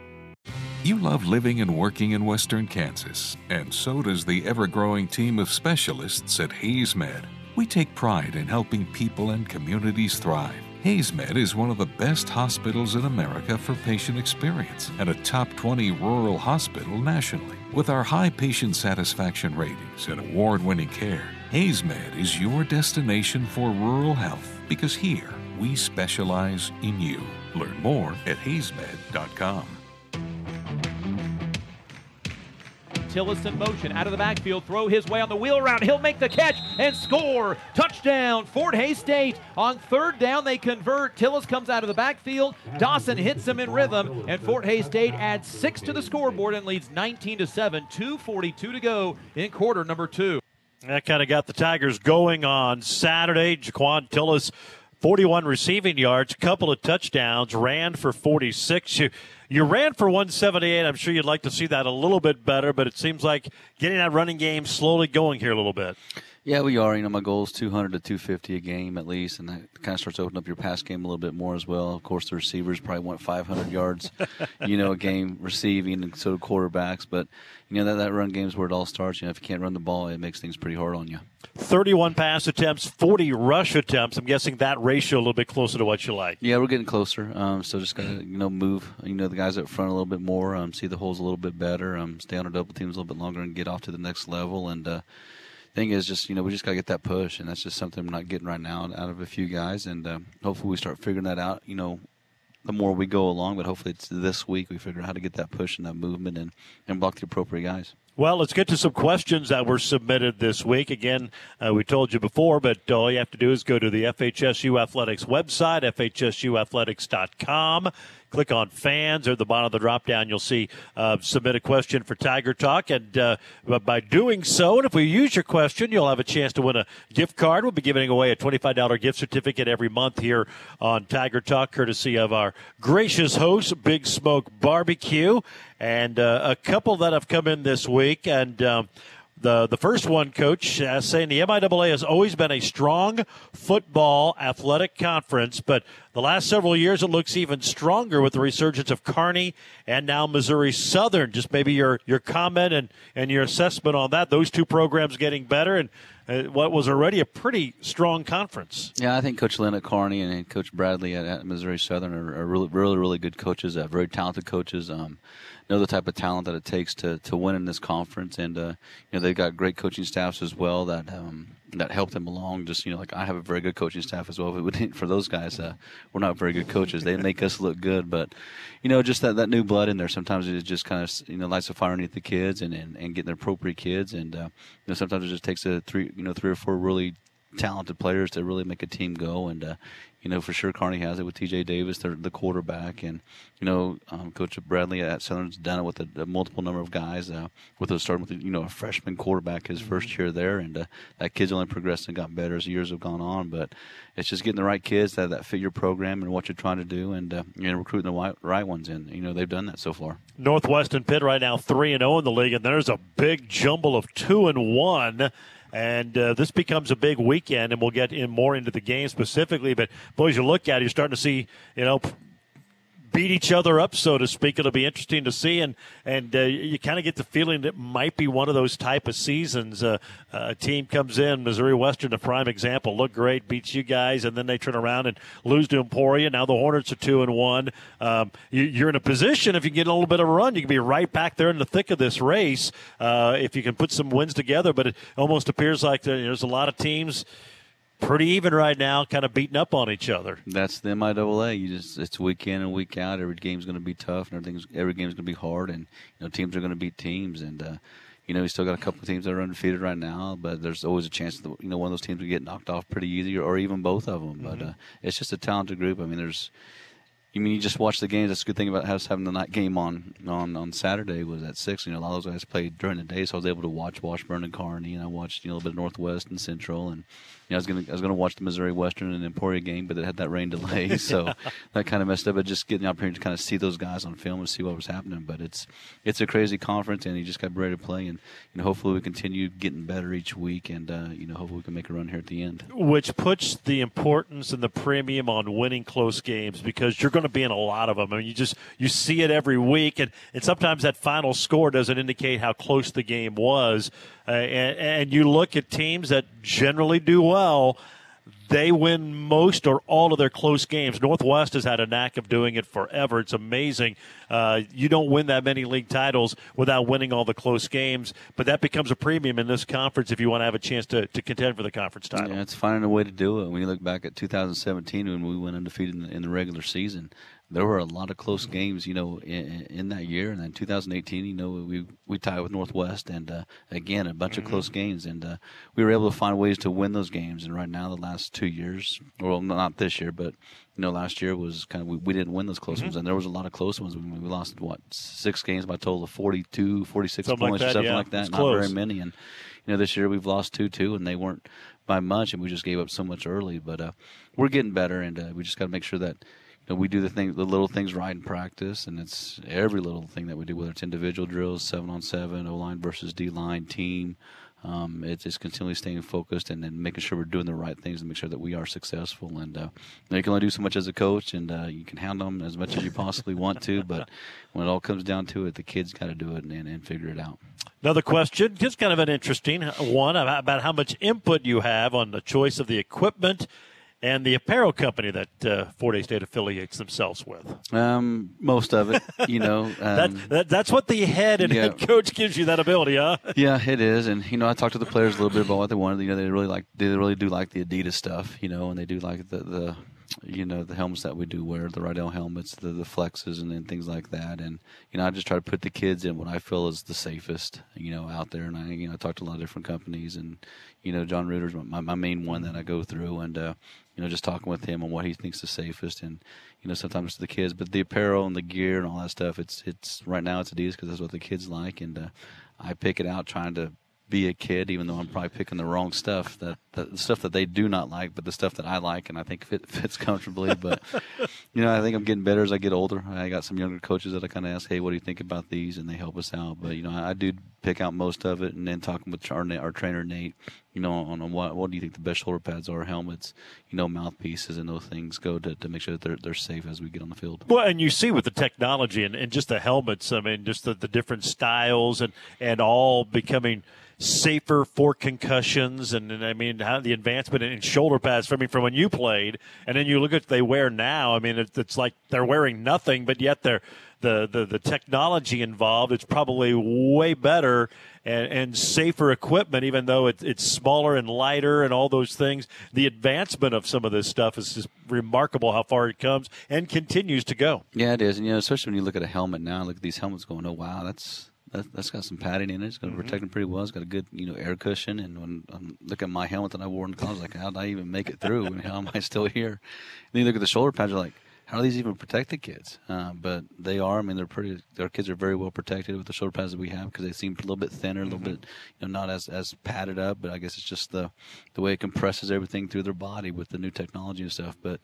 You love living and working in Western Kansas, and so does the ever growing team of specialists at HaysMed. We take pride in helping people and communities thrive. HaysMed is one of the best hospitals in America for patient experience and a top 20 rural hospital nationally. With our high patient satisfaction ratings and award winning care, HaysMed is your destination for rural health because here we specialize in you. Learn more at haysmed.com. Tillis in motion out of the backfield, throw his way on the wheel route. He'll make the catch and score. Touchdown, Fort Hays State. On third down, they convert. Tillis comes out of the backfield. Dawson hits him in rhythm, and Fort Hays State adds six to the scoreboard and leads 19 to 7. 2.42 to go in quarter number two. That kind of got the Tigers going on Saturday. Jaquan Tillis, 41 receiving yards, a couple of touchdowns, ran for 46. You, you ran for 178. I'm sure you'd like to see that a little bit better, but it seems like getting that running game slowly going here a little bit. Yeah, we are. You know, my goal is 200 to 250 a game at least, and that kind of starts to open up your pass game a little bit more as well. Of course, the receivers probably want 500 yards, you know, a game receiving, and so do quarterbacks. But you know that that run game is where it all starts. You know, if you can't run the ball, it makes things pretty hard on you. 31 pass attempts, 40 rush attempts. I'm guessing that ratio a little bit closer to what you like. Yeah, we're getting closer. Um, so just gotta you know move you know the guys up front a little bit more, um, see the holes a little bit better, um, stay on our double teams a little bit longer, and get off to the next level. And uh, thing is just you know we just gotta get that push, and that's just something I'm not getting right now out of a few guys, and uh, hopefully we start figuring that out. You know. The more we go along, but hopefully it's this week we figure out how to get that push and that movement and, and block the appropriate guys. Well, let's get to some questions that were submitted this week. Again, uh, we told you before, but all you have to do is go to the FHSU Athletics website, FHSUathletics.com. Click on fans or at the bottom of the drop down, you'll see uh, submit a question for Tiger Talk. And uh, by doing so, and if we use your question, you'll have a chance to win a gift card. We'll be giving away a $25 gift certificate every month here on Tiger Talk, courtesy of our gracious host, Big Smoke Barbecue. And uh, a couple that have come in this week. And um, the the first one, Coach, uh, saying the MIAA has always been a strong football athletic conference, but the last several years it looks even stronger with the resurgence of Kearney and now Missouri Southern. Just maybe your your comment and, and your assessment on that. Those two programs getting better and uh, what was already a pretty strong conference. Yeah, I think Coach Lynn at Kearney and Coach Bradley at, at Missouri Southern are, are, really, really, really good coaches. Uh, very talented coaches. Um, know the type of talent that it takes to, to win in this conference, and uh, you know they've got great coaching staffs as well that um, that help them along. Just you know, like I have a very good coaching staff as well. If it would for those guys, uh, we're not very good coaches. They make us look good, but you know, just that, that new blood in there. Sometimes it just kind of you know lights a fire underneath the kids and, and, and getting the appropriate kids, and uh, you know sometimes it just takes a three you know three or four really talented players to really make a team go. And uh, you know, for sure, Kearney has it with T.J. Davis, the, the quarterback, and you know, um, Coach Bradley at Southern's done it with a, a multiple number of guys. Uh, with those starting with you know a freshman quarterback his first year there, and uh, that kid's only progressed and got better as years have gone on. But it's just getting the right kids that that fit your program and what you're trying to do, and uh, you know, recruiting the right, right ones. And you know, they've done that so far. Northwest and Pitt right now three and zero in the league, and there's a big jumble of two and one. And uh, this becomes a big weekend, and we'll get in more into the game specifically. But boys, you look at it, you're starting to see, you know, beat each other up, so to speak. It'll be interesting to see, and and uh, you kind of get the feeling that might be one of those type of seasons. Uh, a team comes in, Missouri Western, a prime example, look great, beats you guys, and then they turn around and lose to Emporia. Now the Hornets are two and one. Um, you, are in a position if you get a little bit of a run, you can be right back there in the thick of this race uh, if you can put some wins together. But it almost appears like there's a lot of teams pretty even right now, kind of beating up on each other. That's the MIAA. You just it's week in and week out. Every game's going to be tough, and everything's every game's going to be hard, and you know teams are going to beat teams, and uh, you know we still got a couple of teams that are undefeated right now, but there's always a chance that you know one of those teams will get knocked off pretty easy, or, or even both of them. Mm-hmm. But uh, it's just a talented group. I mean, there's. You mean you just watch the games? That's a good thing about us having the night game on on on Saturday was at six. You know, a lot of those guys played during the day, so I was able to watch Washburn and Kearney, and I watched you know a little bit of Northwest and Central, and know, I was gonna I was gonna watch the Missouri Western and Emporia game, but it had that rain delay, so that kind of messed up. But just getting the opportunity to kind of see those guys on film and see what was happening. But it's it's a crazy conference, and you just got ready to play, and you know hopefully we continue getting better each week, and uh, you know hopefully we can make a run here at the end. Which puts the importance and the premium on winning close games because you're going to be in a lot of them. I mean, you just you see it every week, and and sometimes that final score doesn't indicate how close the game was. Uh, and, and, you look at teams that generally do well, they win most or all of their close games. Northwest has had a knack of doing it forever. It's amazing. Uh, you don't win that many league titles without winning all the close games, but that becomes a premium in this conference if you want to have a chance to, to contend for the conference title. Yeah, it's finding a way to do it. When you look back at 2017 when we went undefeated in the, in the regular season, there were a lot of close games, you know, in, in that year. And then 2018, you know, we we tied with Northwest, and uh, again a bunch of close games, and uh, we were able to find ways to win those games. And right now, the last two years, well, not this year, but you know, last year was kind of we, we didn't win those close Mhm. ones, and there was a lot of close ones. We, we lost what six games by a total of 42, 46 Something like points or something yeah. like that. Not close. very many, and you know, this year we've lost two two, and they weren't by much, and we just gave up so much early. But uh, we're getting better, and uh, we just got to make sure that we do the thing, the little things right in practice, and it's every little thing that we do, whether it's individual drills, seven on seven, O line versus D line, team. Um, it's just continually staying focused and then making sure we're doing the right things and make sure that we are successful. And uh, you can only do so much as a coach, and uh, you can hound them as much as you possibly want to, but when it all comes down to it, the kids got to do it and, and figure it out. Another question, just kind of an interesting one about how much input you have on the choice of the equipment and the apparel company that uh, Fort Hays State affiliates themselves with. Um, most of it, you know. Um, that, that that's what the head and yeah. head coach gives you that ability, huh? yeah, it is, and you know, I talked to the players a little bit about what they wanted. You know, they really like, they really do like the Adidas stuff, you know, and they do like the the, you know, the helmets that we do wear, the Riddell helmets, the the flexes, and, and things like that. And you know, I just try to put the kids in what I feel is the safest, you know, out there. And I, you know, I talked to a lot of different companies, and you know, John Reuter's my, my main one that I go through, and uh, you know, just talking with him on what he thinks is safest, and you know, sometimes to the kids, but the apparel and the gear and all that stuff, it's it's right now it's Adidas because that's what the kids like, and uh, I pick it out trying to be a kid, even though I'm probably picking the wrong stuff that, that the stuff that they do not like, but the stuff that I like and I think fit, fits comfortably. But you know, I think I'm getting better as I get older. I got some younger coaches that I kind of ask, "Hey, what do you think about these?" and they help us out. But you know, I, I do pick out most of it, and then talking with our, our trainer Nate, you know, on, on what what do you think the best shoulder pads are, helmets, you know, mouthpieces, and those things go to, to make sure that they're they're safe as we get on the field. Well, and you see with the technology and, and just the helmets, I mean, just the, the different styles and, and all becoming safer for concussions. And, and I mean, how the advancement in shoulder pads, I mean, from when you played, and then you look at they wear now, I mean, it's, it's like they're wearing nothing, but yet they're. The, the, the technology involved, it's probably way better and, and safer equipment, even though it, it's smaller and lighter and all those things. The advancement of some of this stuff is just remarkable how far it comes and continues to go. Yeah, it is, and you know, especially when you look at a helmet now, look at these helmets going, oh wow, that's that, that's got some padding in it. It's going to mm-hmm. protect them pretty well. It's got a good, you know, air cushion. And when I'm looking at my helmet that I wore in college, I was like how did I even make it through? Mean, how am I still here? And then you look at the shoulder pads, you're like, how do these even protect the kids? Uh, but they are. I mean, they're pretty. Our kids are very well protected with the shoulder pads that we have because they seem a little bit thinner, a little bit, you know, not as as padded up. But I guess it's just the the way it compresses everything through their body with the new technology and stuff. But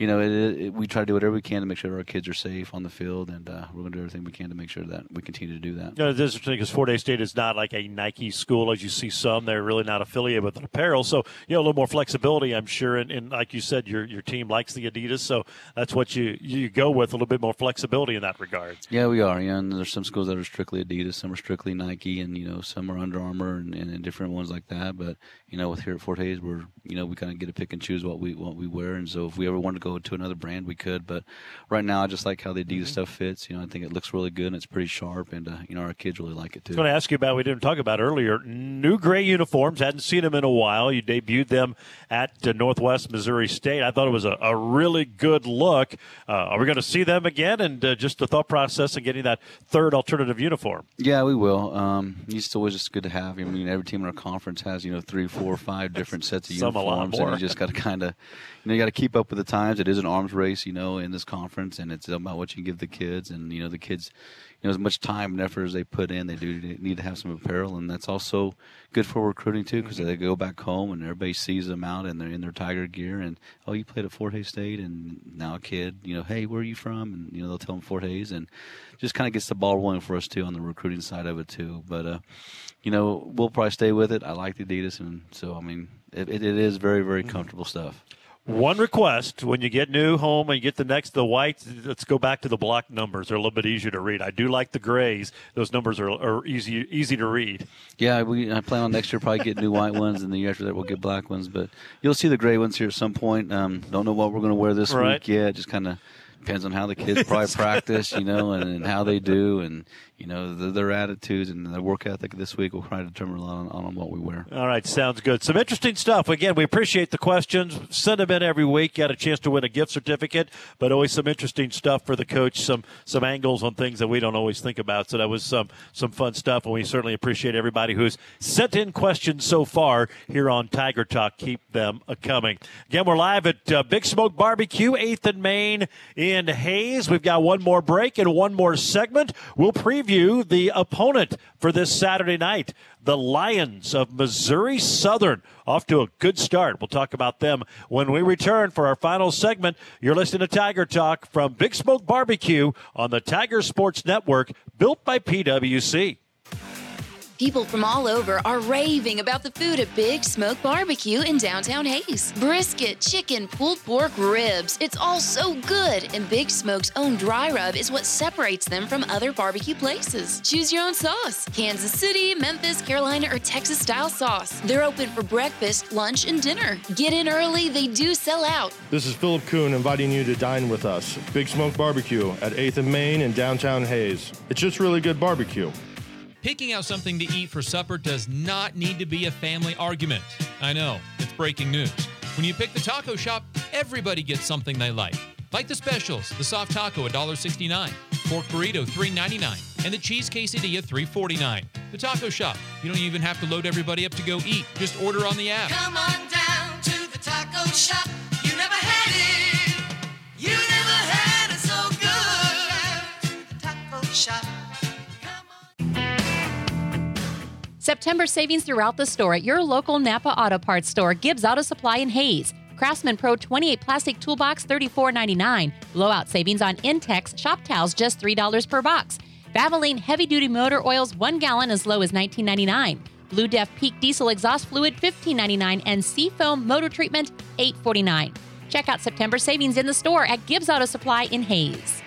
you know, it, it, we try to do whatever we can to make sure our kids are safe on the field, and uh, we're going to do everything we can to make sure that we continue to do that. You know, it's interesting because Fort Hays State is not like a Nike school as you see some. They're really not affiliated with apparel, so you know a little more flexibility, I'm sure. And, and like you said, your your team likes the Adidas, so that's what you you go with a little bit more flexibility in that regard. Yeah, we are. Yeah, and there's some schools that are strictly Adidas, some are strictly Nike, and you know some are Under Armour and, and, and different ones like that. But you know, with here at Fort Hays, we're you know we kind of get to pick and choose what we what we wear, and so if we ever want to go to another brand, we could. But right now, I just like how the Adidas stuff fits. You know, I think it looks really good and it's pretty sharp, and uh, you know our kids really like it too. I was going to ask you about we didn't talk about earlier new gray uniforms. Hadn't seen them in a while. You debuted them at uh, Northwest Missouri State. I thought it was a, a really good look. Uh, are we going to see them again? And uh, just the thought process of getting that third alternative uniform. Yeah, we will. Um, it's always just good to have. I mean, every team in our conference has you know three, four, five different sets of Some uniforms, and you just got to kind of, you know, you got to keep up with the times. It is an arms race, you know, in this conference, and it's about what you give the kids, and you know, the kids, you know, as much time and effort as they put in, they do need to have some apparel, and that's also good for recruiting too, because they go back home and everybody sees them out and they're in their Tiger gear, and oh, you played at Fort Hays State, and now a kid, you know, hey, where are you from? And you know, they'll tell them Fort Hays, and just kind of gets the ball rolling for us too on the recruiting side of it too. But uh, you know, we'll probably stay with it. I like the Adidas, and so I mean, it, it, it is very very comfortable stuff. One request: when you get new home and you get the next the whites, let's go back to the block numbers. They're a little bit easier to read. I do like the grays; those numbers are, are easy easy to read. Yeah, we I plan on next year probably get new white ones, and the year after that we'll get black ones. But you'll see the gray ones here at some point. Um, don't know what we're going to wear this Right. week yet. Just kind of depends on how the kids probably practice, you know, and, and how they do, and you know the, their attitudes and their work ethic this week will probably determine a lot on, on what we wear. All right, sounds good. Some interesting stuff. Again, we appreciate the questions. Send them in every week. Got a chance to win a gift certificate, but always some interesting stuff for the coach. Some some angles on things that we don't always think about. So that was some some fun stuff, and we certainly appreciate everybody who's sent in questions so far here on Tiger Talk. Keep them coming. Again, we're live at uh, Big Smoke Barbecue, Eighth and Main in Hays. We've got one more break and one more segment. We'll preview the opponent for this Saturday night. The Lions of Missouri Southern off to a good start. We'll talk about them when we return for our final segment. You're listening to Tiger Talk from Big Smoke Barbecue on the Tiger Sports Network, built by PWC. People from all over are raving about the food at Big Smoke Barbecue in downtown Hays. Brisket, chicken, pulled pork, ribs. It's all so good, and Big Smoke's own dry rub is what separates them from other barbecue places. Choose your own sauce Kansas City, Memphis, Carolina, or Texas style sauce. They're open for breakfast, lunch, and dinner. Get in early, they do sell out. This is Philip Kuhn inviting you to dine with us. Big Smoke Barbecue at 8th and Main in downtown Hays. It's just really good barbecue. Picking out something to eat for supper does not need to be a family argument. I know, it's breaking news. When you pick the taco shop, everybody gets something they like. Like the specials, the soft taco $1.69, pork burrito $3.99, and the cheese quesadilla $3.49. The taco shop. You don't even have to load everybody up to go eat. Just order on the app. Come on down to the taco shop. September savings throughout the store at your local Napa Auto Parts store, Gibbs Auto Supply in Hays. Craftsman Pro 28 plastic toolbox $34.99. Blowout savings on Intex shop towels just $3 per box. Valvoline heavy duty motor oils 1 gallon as low as $19.99. Blue Def Peak diesel exhaust fluid $15.99 and Seafoam motor treatment $8.49. Check out September savings in the store at Gibbs Auto Supply in Hays.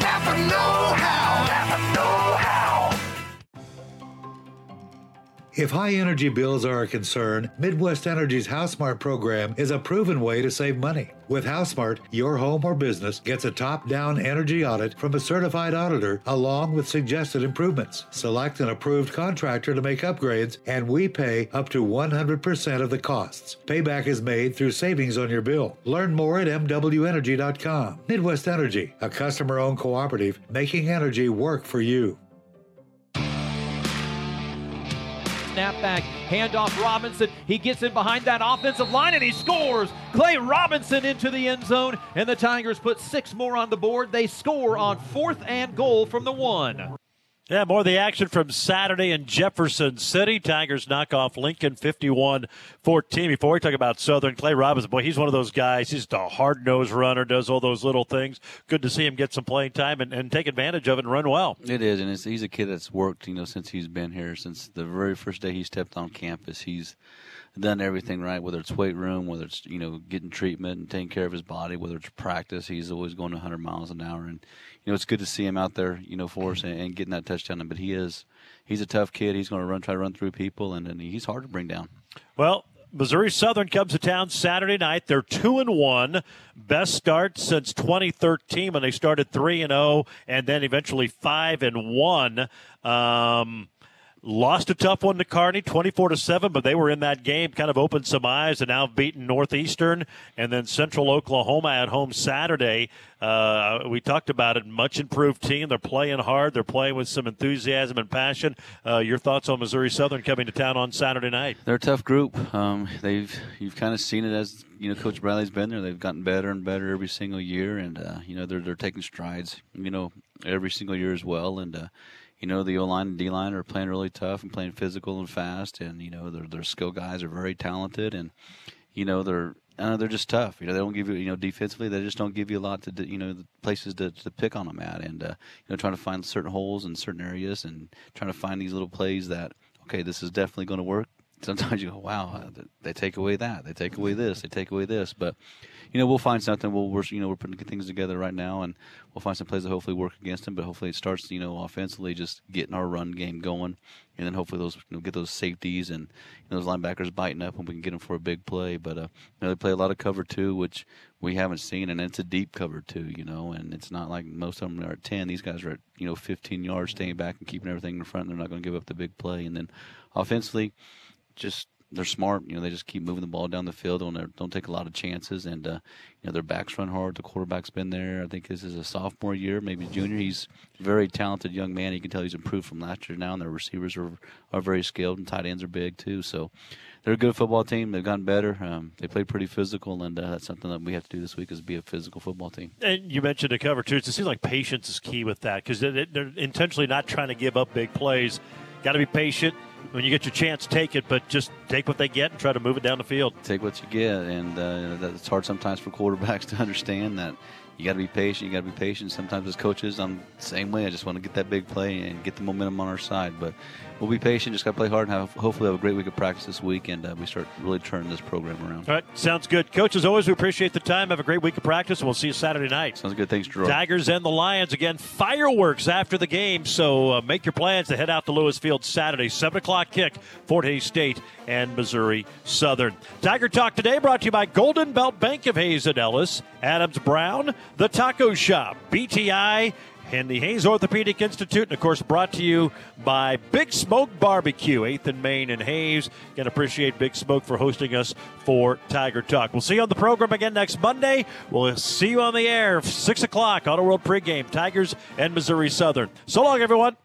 Napa know how. Napa know how. If high energy bills are a concern, Midwest Energy's HouseSmart program is a proven way to save money. With HouseSmart, your home or business gets a top down energy audit from a certified auditor along with suggested improvements. Select an approved contractor to make upgrades, and we pay up to 100% of the costs. Payback is made through savings on your bill. Learn more at MWEnergy.com. Midwest Energy, a customer owned cooperative making energy work for you. Snapback, handoff Robinson. He gets in behind that offensive line and he scores. Clay Robinson into the end zone, and the Tigers put six more on the board. They score on fourth and goal from the one. Yeah, more of the action from Saturday in Jefferson City. Tigers knock off Lincoln 51 14. Before we talk about Southern, Clay Robinson, boy, he's one of those guys. He's just a hard nosed runner, does all those little things. Good to see him get some playing time and, and take advantage of it and run well. It is, and he's a kid that's worked, you know, since he's been here, since the very first day he stepped on campus. He's done everything right, whether it's weight room, whether it's you know getting treatment and taking care of his body, whether it's practice. He's always going 100 miles an hour, and you know it's good to see him out there, you know, for us and, and getting that touchdown. But he is, he's a tough kid. He's going to run, try to run through people, and, and he's hard to bring down. Well, Missouri Southern comes to town Saturday night. They're two and one, best start since 2013 when they started three and zero, and then eventually five and one. Um, lost a tough one to Kearney, 24 to seven, but they were in that game, kind of opened some eyes, and now beaten Northeastern and then Central Oklahoma at home Saturday. Uh, we talked about it. Much improved team. They're playing hard. They're playing with some enthusiasm and passion. Uh, your thoughts on Missouri Southern coming to town on Saturday night? They're a tough group. Um, they've you've kind of seen it as you know Coach Bradley's been there. They've gotten better and better every single year, and uh, you know they're they're taking strides. You know every single year as well, and. You know the O line and D line are playing really tough and playing physical and fast, and you know their their skill guys are very talented, and you know they're uh, they're just tough. You know they don't give you you know defensively they just don't give you a lot to you know places to, to pick on them at, and uh, you know trying to find certain holes in certain areas and trying to find these little plays that okay this is definitely going to work. Sometimes you go, wow, uh, they take away that, they take away this, they take away this, but you know, we'll find something. We'll, we're, you know, we're putting things together right now, and we'll find some plays that hopefully work against them. But hopefully, it starts, you know, offensively, just getting our run game going, and then hopefully those, you know, get those safeties and you know, those linebackers biting up, and we can get them for a big play. But uh, you know, they play a lot of cover two, which we haven't seen, and it's a deep cover two, you know, and it's not like most of them are at ten. These guys are at you know 15 yards, staying back and keeping everything in front. They're not going to give up the big play, and then offensively, just they're smart. You know, they just keep moving the ball down the field. Don't don't take a lot of chances, and uh, you know their backs run hard. The quarterback's been there. I think this is a sophomore year, maybe junior. He's a very talented young man. You can tell he's improved from last year now, and their receivers are are very skilled, and tight ends are big too. So they're a good football team. They've gotten better. Um, they play pretty physical, and uh, that's something that we have to do this week is be a physical football team. And you mentioned a cover two. It seems like patience is key with that because they're intentionally not trying to give up big plays. Got to be patient when you get your chance, take it, but just take what they get and try to move it down the field. Take what you get, and uh, it's hard sometimes for quarterbacks to understand that you got to be patient. You got to be patient. Sometimes as coaches, I'm the same way. I just want to get that big play and get the momentum on our side. But we'll be patient. Just got to play hard and have, hopefully have a great week of practice this week, and uh, we start really turning this program around. All right, sounds good, Coach. As always, we appreciate the time. Have a great week of practice, and we'll see you Saturday night. Sounds good. Thanks, Drew. Tigers and the Lions again. Fireworks after the game, so uh, make your plans to head out to Lewis Field Saturday, seven o'clock kick. Fort Hays State and Missouri Southern. Tiger Talk today brought to you by Golden Belt Bank of Hays and Ellis, Adams Brown, the Taco Shop, BTI, and the Hays Orthopedic Institute, and of course brought to you by Big Smoke Barbecue, 8th and Main and Hays. Can appreciate Big Smoke for hosting us for Tiger Talk. We'll see you on the program again next Monday. We'll see you on the air, 6 o'clock, Auto World pregame, Tigers and Missouri Southern. So long, everyone.